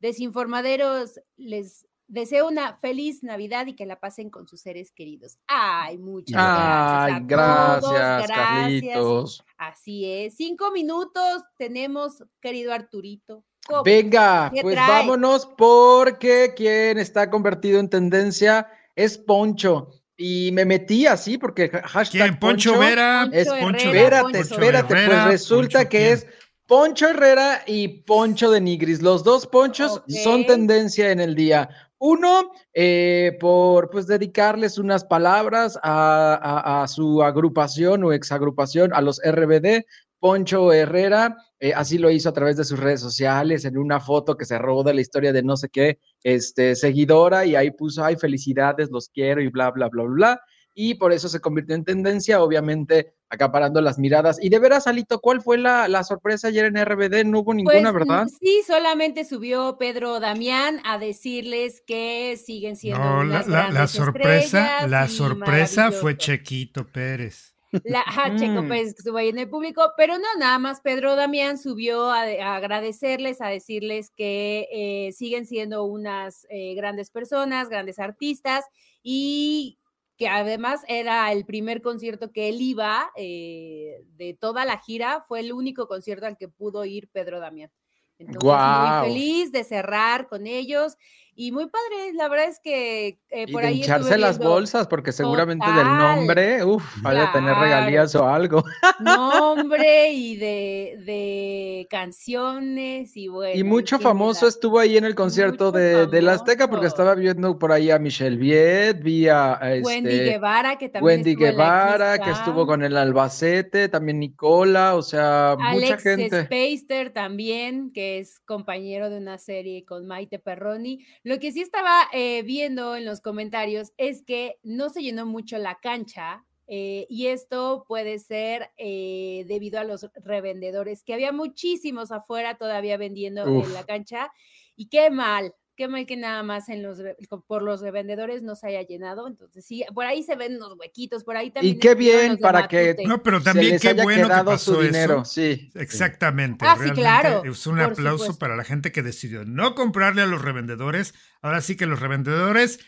[SPEAKER 1] desinformaderos, les deseo una feliz Navidad y que la pasen con sus seres queridos. Ay, muchas
[SPEAKER 4] Ay,
[SPEAKER 1] gracias. a todos,
[SPEAKER 4] gracias, Carlitos.
[SPEAKER 1] Así es. Cinco minutos tenemos, querido Arturito. ¿Cómo?
[SPEAKER 4] Venga,
[SPEAKER 1] ¿Qué
[SPEAKER 4] pues
[SPEAKER 1] trae?
[SPEAKER 4] vámonos porque quien está convertido en tendencia es Poncho. Y me metí así porque ha- hashtag
[SPEAKER 2] ¿Quién? Poncho Vera.
[SPEAKER 4] es
[SPEAKER 1] Poncho
[SPEAKER 4] Espérate,
[SPEAKER 1] Poncho
[SPEAKER 4] espérate,
[SPEAKER 2] Herrera,
[SPEAKER 4] pues resulta
[SPEAKER 2] Poncho
[SPEAKER 4] que
[SPEAKER 2] quién.
[SPEAKER 4] es Poncho Herrera y Poncho de Nigris. Los dos Ponchos son tendencia en el día. Uno, eh, por pues dedicarles unas palabras a, su agrupación o exagrupación, a los RBD. Poncho Herrera, eh, así lo hizo a través de sus redes sociales, en una foto que se robó de la historia de no sé qué, este, seguidora, y ahí puso, ay, felicidades, los quiero y bla, bla, bla, bla y por eso se convirtió en tendencia, obviamente acaparando las miradas. Y de veras, Alito, ¿cuál fue la, la sorpresa ayer en RBD? No hubo ninguna,
[SPEAKER 1] Pues,
[SPEAKER 4] ¿verdad?
[SPEAKER 1] Sí, solamente subió Pedro Damián a decirles que siguen siendo
[SPEAKER 2] No, la,
[SPEAKER 1] unas
[SPEAKER 2] la- la
[SPEAKER 1] grandes
[SPEAKER 2] sorpresa, la sorpresa fue. Chequito Pérez.
[SPEAKER 1] La, ajá, Checo
[SPEAKER 4] Mm.
[SPEAKER 1] Pérez que estuvo ahí en el público, pero no, nada más Pedro Damián subió a, a agradecerles, a decirles que eh, siguen siendo unas eh, grandes personas, grandes artistas y que además era el primer concierto que él iba eh, de toda la gira, fue el único concierto al que pudo ir Pedro Damián. Entonces, muy feliz de cerrar con ellos y muy padre, la verdad es que eh,
[SPEAKER 4] Y
[SPEAKER 1] por
[SPEAKER 4] de
[SPEAKER 1] ahí
[SPEAKER 4] hincharse las
[SPEAKER 1] viendo-
[SPEAKER 4] bolsas, porque seguramente del
[SPEAKER 1] Total.
[SPEAKER 4] nombre, uff, vaya a tener
[SPEAKER 1] Claro.
[SPEAKER 4] regalías o algo.
[SPEAKER 1] nombre y de, de canciones y bueno.
[SPEAKER 4] Y mucho
[SPEAKER 1] en
[SPEAKER 4] famoso estuvo ahí en el concierto de, de la Azteca, porque estaba viendo por ahí a Michelle Viet, vi a, a
[SPEAKER 1] Wendy
[SPEAKER 4] este,
[SPEAKER 1] Guevara, que también
[SPEAKER 4] Wendy
[SPEAKER 1] estuvo
[SPEAKER 4] Guevara, que estuvo con el Albacete, también Nicola, o sea, mucha
[SPEAKER 1] Alex
[SPEAKER 4] gente.
[SPEAKER 1] Spacer también, que es compañero de una serie con Maite Perroni. Lo que sí estaba eh, viendo en los comentarios es que no se llenó mucho la cancha. eh, y esto puede ser eh, debido a los revendedores, que había muchísimos afuera todavía vendiendo
[SPEAKER 4] Uf.
[SPEAKER 1] en la cancha. Y qué mal, qué mal que nada más en los, por los revendedores no se haya llenado. Entonces, sí, por ahí se ven unos huequitos, por ahí también.
[SPEAKER 4] Y qué bien
[SPEAKER 1] los
[SPEAKER 4] para que.
[SPEAKER 2] No, pero
[SPEAKER 4] Se
[SPEAKER 2] también
[SPEAKER 4] les
[SPEAKER 2] qué
[SPEAKER 4] haya
[SPEAKER 2] bueno que pasó
[SPEAKER 4] su dinero,
[SPEAKER 2] eso.
[SPEAKER 4] sí.
[SPEAKER 2] Exactamente.
[SPEAKER 1] Ah, sí,
[SPEAKER 2] realmente
[SPEAKER 1] claro,
[SPEAKER 2] Es un aplauso
[SPEAKER 1] supuesto.
[SPEAKER 2] para la gente que decidió no comprarle a los revendedores. Ahora sí que los revendedores.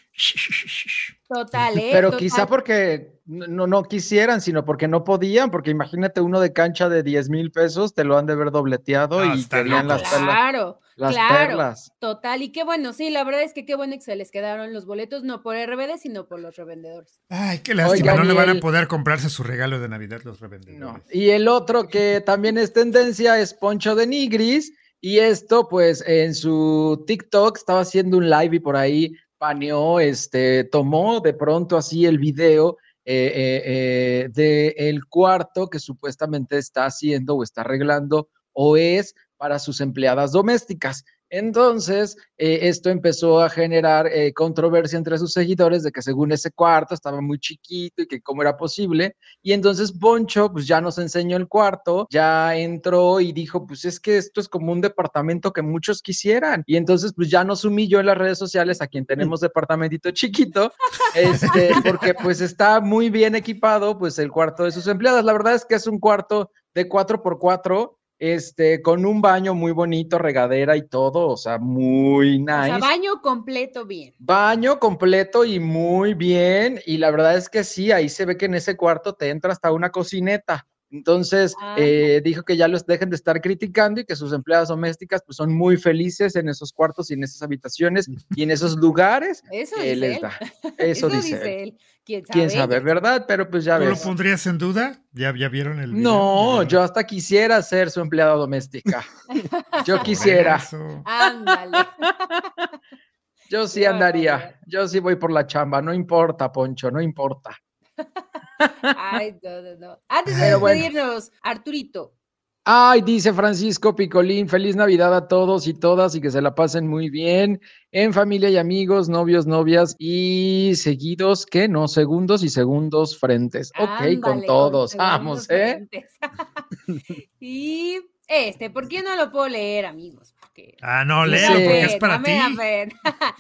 [SPEAKER 1] Total, ¿eh?
[SPEAKER 4] Pero
[SPEAKER 1] Total.
[SPEAKER 4] quizá porque no, no quisieran, sino porque no podían, porque imagínate uno de cancha de 10 mil pesos, te lo han de haber dobleteado
[SPEAKER 2] Ah,
[SPEAKER 4] y querían las perlas.
[SPEAKER 1] Claro,
[SPEAKER 4] Las
[SPEAKER 1] claro,
[SPEAKER 4] perlas.
[SPEAKER 1] total. Y qué bueno, sí, la verdad es que qué bueno que se les quedaron los boletos, no por RBD, sino por los revendedores.
[SPEAKER 2] Ay, qué lástima.
[SPEAKER 4] Oigan,
[SPEAKER 2] no le van
[SPEAKER 4] el-
[SPEAKER 2] a poder comprarse su regalo de Navidad los revendedores.
[SPEAKER 4] No. Y el otro que también es tendencia es Poncho de Nigris. Y esto, pues, en su TikTok estaba haciendo un live y por ahí paneó, este, tomó de pronto así el video eh, eh, eh, de el cuarto que supuestamente está haciendo o está arreglando o es para sus empleadas domésticas. Entonces, eh, esto empezó a generar eh, controversia entre sus seguidores de que según ese cuarto estaba muy chiquito y que cómo era posible. Y entonces Poncho, pues ya nos enseñó el cuarto, ya entró y dijo, pues es que esto es como un departamento que muchos quisieran. Y entonces, pues ya nos humilló en las redes sociales a quien tenemos departamentito chiquito, este, porque pues está muy bien equipado, pues el cuarto de sus empleadas. La verdad es que es un cuarto de 4x4 este, con un baño muy bonito, regadera y todo, o sea, muy
[SPEAKER 1] O sea,
[SPEAKER 4] nice.
[SPEAKER 1] baño completo bien.
[SPEAKER 4] Baño completo y muy bien. Y la verdad es que sí, ahí se ve que en ese cuarto te entra hasta una cocineta. Entonces,
[SPEAKER 1] Ah.
[SPEAKER 4] eh, dijo que ya los dejen de estar criticando y que sus empleadas domésticas pues son muy felices en esos cuartos y en esas habitaciones y en esos lugares
[SPEAKER 1] Eso
[SPEAKER 4] que
[SPEAKER 1] dice
[SPEAKER 4] les
[SPEAKER 1] él.
[SPEAKER 4] da. Eso, dice, él.
[SPEAKER 1] él. ¿Quién sabe?
[SPEAKER 4] Quién sabe, ¿verdad? Pero pues ya
[SPEAKER 2] ¿Tú lo
[SPEAKER 4] ves.
[SPEAKER 2] pondrías en duda? ¿Ya, ya vieron el video?
[SPEAKER 4] No, yo hasta quisiera ser su empleada doméstica. Yo quisiera.
[SPEAKER 2] eso.
[SPEAKER 1] Ándale.
[SPEAKER 4] Yo sí andaría. Yo sí voy por la chamba. No importa, Poncho, no importa.
[SPEAKER 1] Ay, no, no, no. Antes de
[SPEAKER 4] Pero bueno.
[SPEAKER 1] despedirnos, Arturito,
[SPEAKER 4] Ay, dice Francisco Picolín, feliz Navidad a todos y todas y que se la pasen muy bien en familia y amigos, novios, novias y seguidos, ¿qué? No, segundos y segundos frentes. ok,
[SPEAKER 1] Ándale,
[SPEAKER 4] con todos, vamos, ¿eh?
[SPEAKER 1] y este, ¿por qué no lo puedo leer, amigos? Porque
[SPEAKER 2] Ah, no, léelo porque es para ti.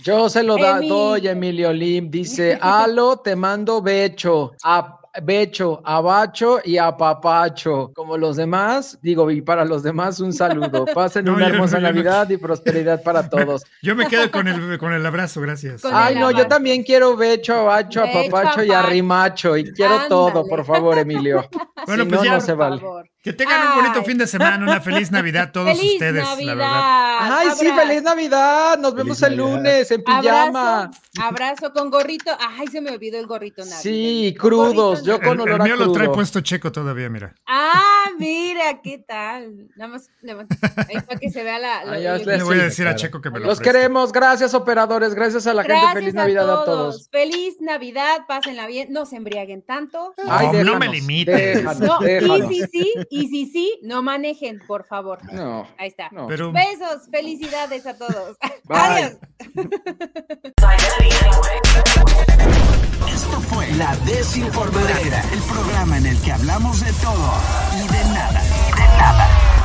[SPEAKER 4] Yo se lo da,
[SPEAKER 1] Emilio.
[SPEAKER 4] doy, Emilio Lim. Dice, Alo, te mando becho, a becho, a bacho y a papacho. Como los demás, digo, y para los demás un saludo. Pasen
[SPEAKER 2] No,
[SPEAKER 4] una
[SPEAKER 2] yo-
[SPEAKER 4] hermosa Navidad y prosperidad para todos.
[SPEAKER 2] Yo me quedo con el, con el abrazo, gracias.
[SPEAKER 1] Con
[SPEAKER 4] Ay, no, yo también quiero becho, a bacho, a
[SPEAKER 1] Becho,
[SPEAKER 4] papacho y a
[SPEAKER 1] apacho.
[SPEAKER 4] rimacho. Y quiero todo, por favor, Emilio.
[SPEAKER 2] Bueno,
[SPEAKER 4] Si
[SPEAKER 2] pues
[SPEAKER 4] no,
[SPEAKER 2] ya,
[SPEAKER 4] no se
[SPEAKER 1] Por
[SPEAKER 4] vale.
[SPEAKER 1] favor.
[SPEAKER 2] Que tengan un bonito
[SPEAKER 1] Ay.
[SPEAKER 2] fin de semana, una feliz Navidad a todos
[SPEAKER 1] ¡Feliz
[SPEAKER 2] ustedes,
[SPEAKER 1] Navidad!
[SPEAKER 2] la verdad.
[SPEAKER 4] Ay, sí, feliz Navidad. Nos
[SPEAKER 3] Feliz
[SPEAKER 4] vemos el
[SPEAKER 3] Navidad.
[SPEAKER 4] lunes en pijama.
[SPEAKER 1] Abrazo, abrazo con gorrito. Ay, se me olvidó el gorrito navideño.
[SPEAKER 4] Sí,
[SPEAKER 1] Con
[SPEAKER 4] crudos, yo.
[SPEAKER 2] El,
[SPEAKER 4] con
[SPEAKER 2] el
[SPEAKER 4] olor a
[SPEAKER 2] mío lo trae puesto checo todavía, mira.
[SPEAKER 1] Ah, mira, ¿qué tal? Nada más, nada más ahí para que se vea la.
[SPEAKER 4] Ay, hazle
[SPEAKER 1] lo-
[SPEAKER 2] Le voy a
[SPEAKER 4] sí,
[SPEAKER 2] decir a. Checo que me lo
[SPEAKER 4] Los
[SPEAKER 2] preste.
[SPEAKER 4] queremos, gracias operadores, gracias a la gente,
[SPEAKER 1] Gracias
[SPEAKER 4] feliz Navidad a todos.
[SPEAKER 1] Feliz Navidad, pásenla bien, no se embriaguen tanto.
[SPEAKER 4] Ay,
[SPEAKER 2] No, no me limites.
[SPEAKER 4] déjanos,
[SPEAKER 1] No, y
[SPEAKER 4] déjanos.
[SPEAKER 1] si sí, y si sí, no manejen, por favor.
[SPEAKER 4] No,
[SPEAKER 1] Ahí está.
[SPEAKER 4] no.
[SPEAKER 2] Pero
[SPEAKER 1] Besos, felicidades a todos.
[SPEAKER 4] Bye.
[SPEAKER 1] Adiós.
[SPEAKER 5] Esto fue La Desinformadera, el programa en el que hablamos de todo y de nada. Y de nada.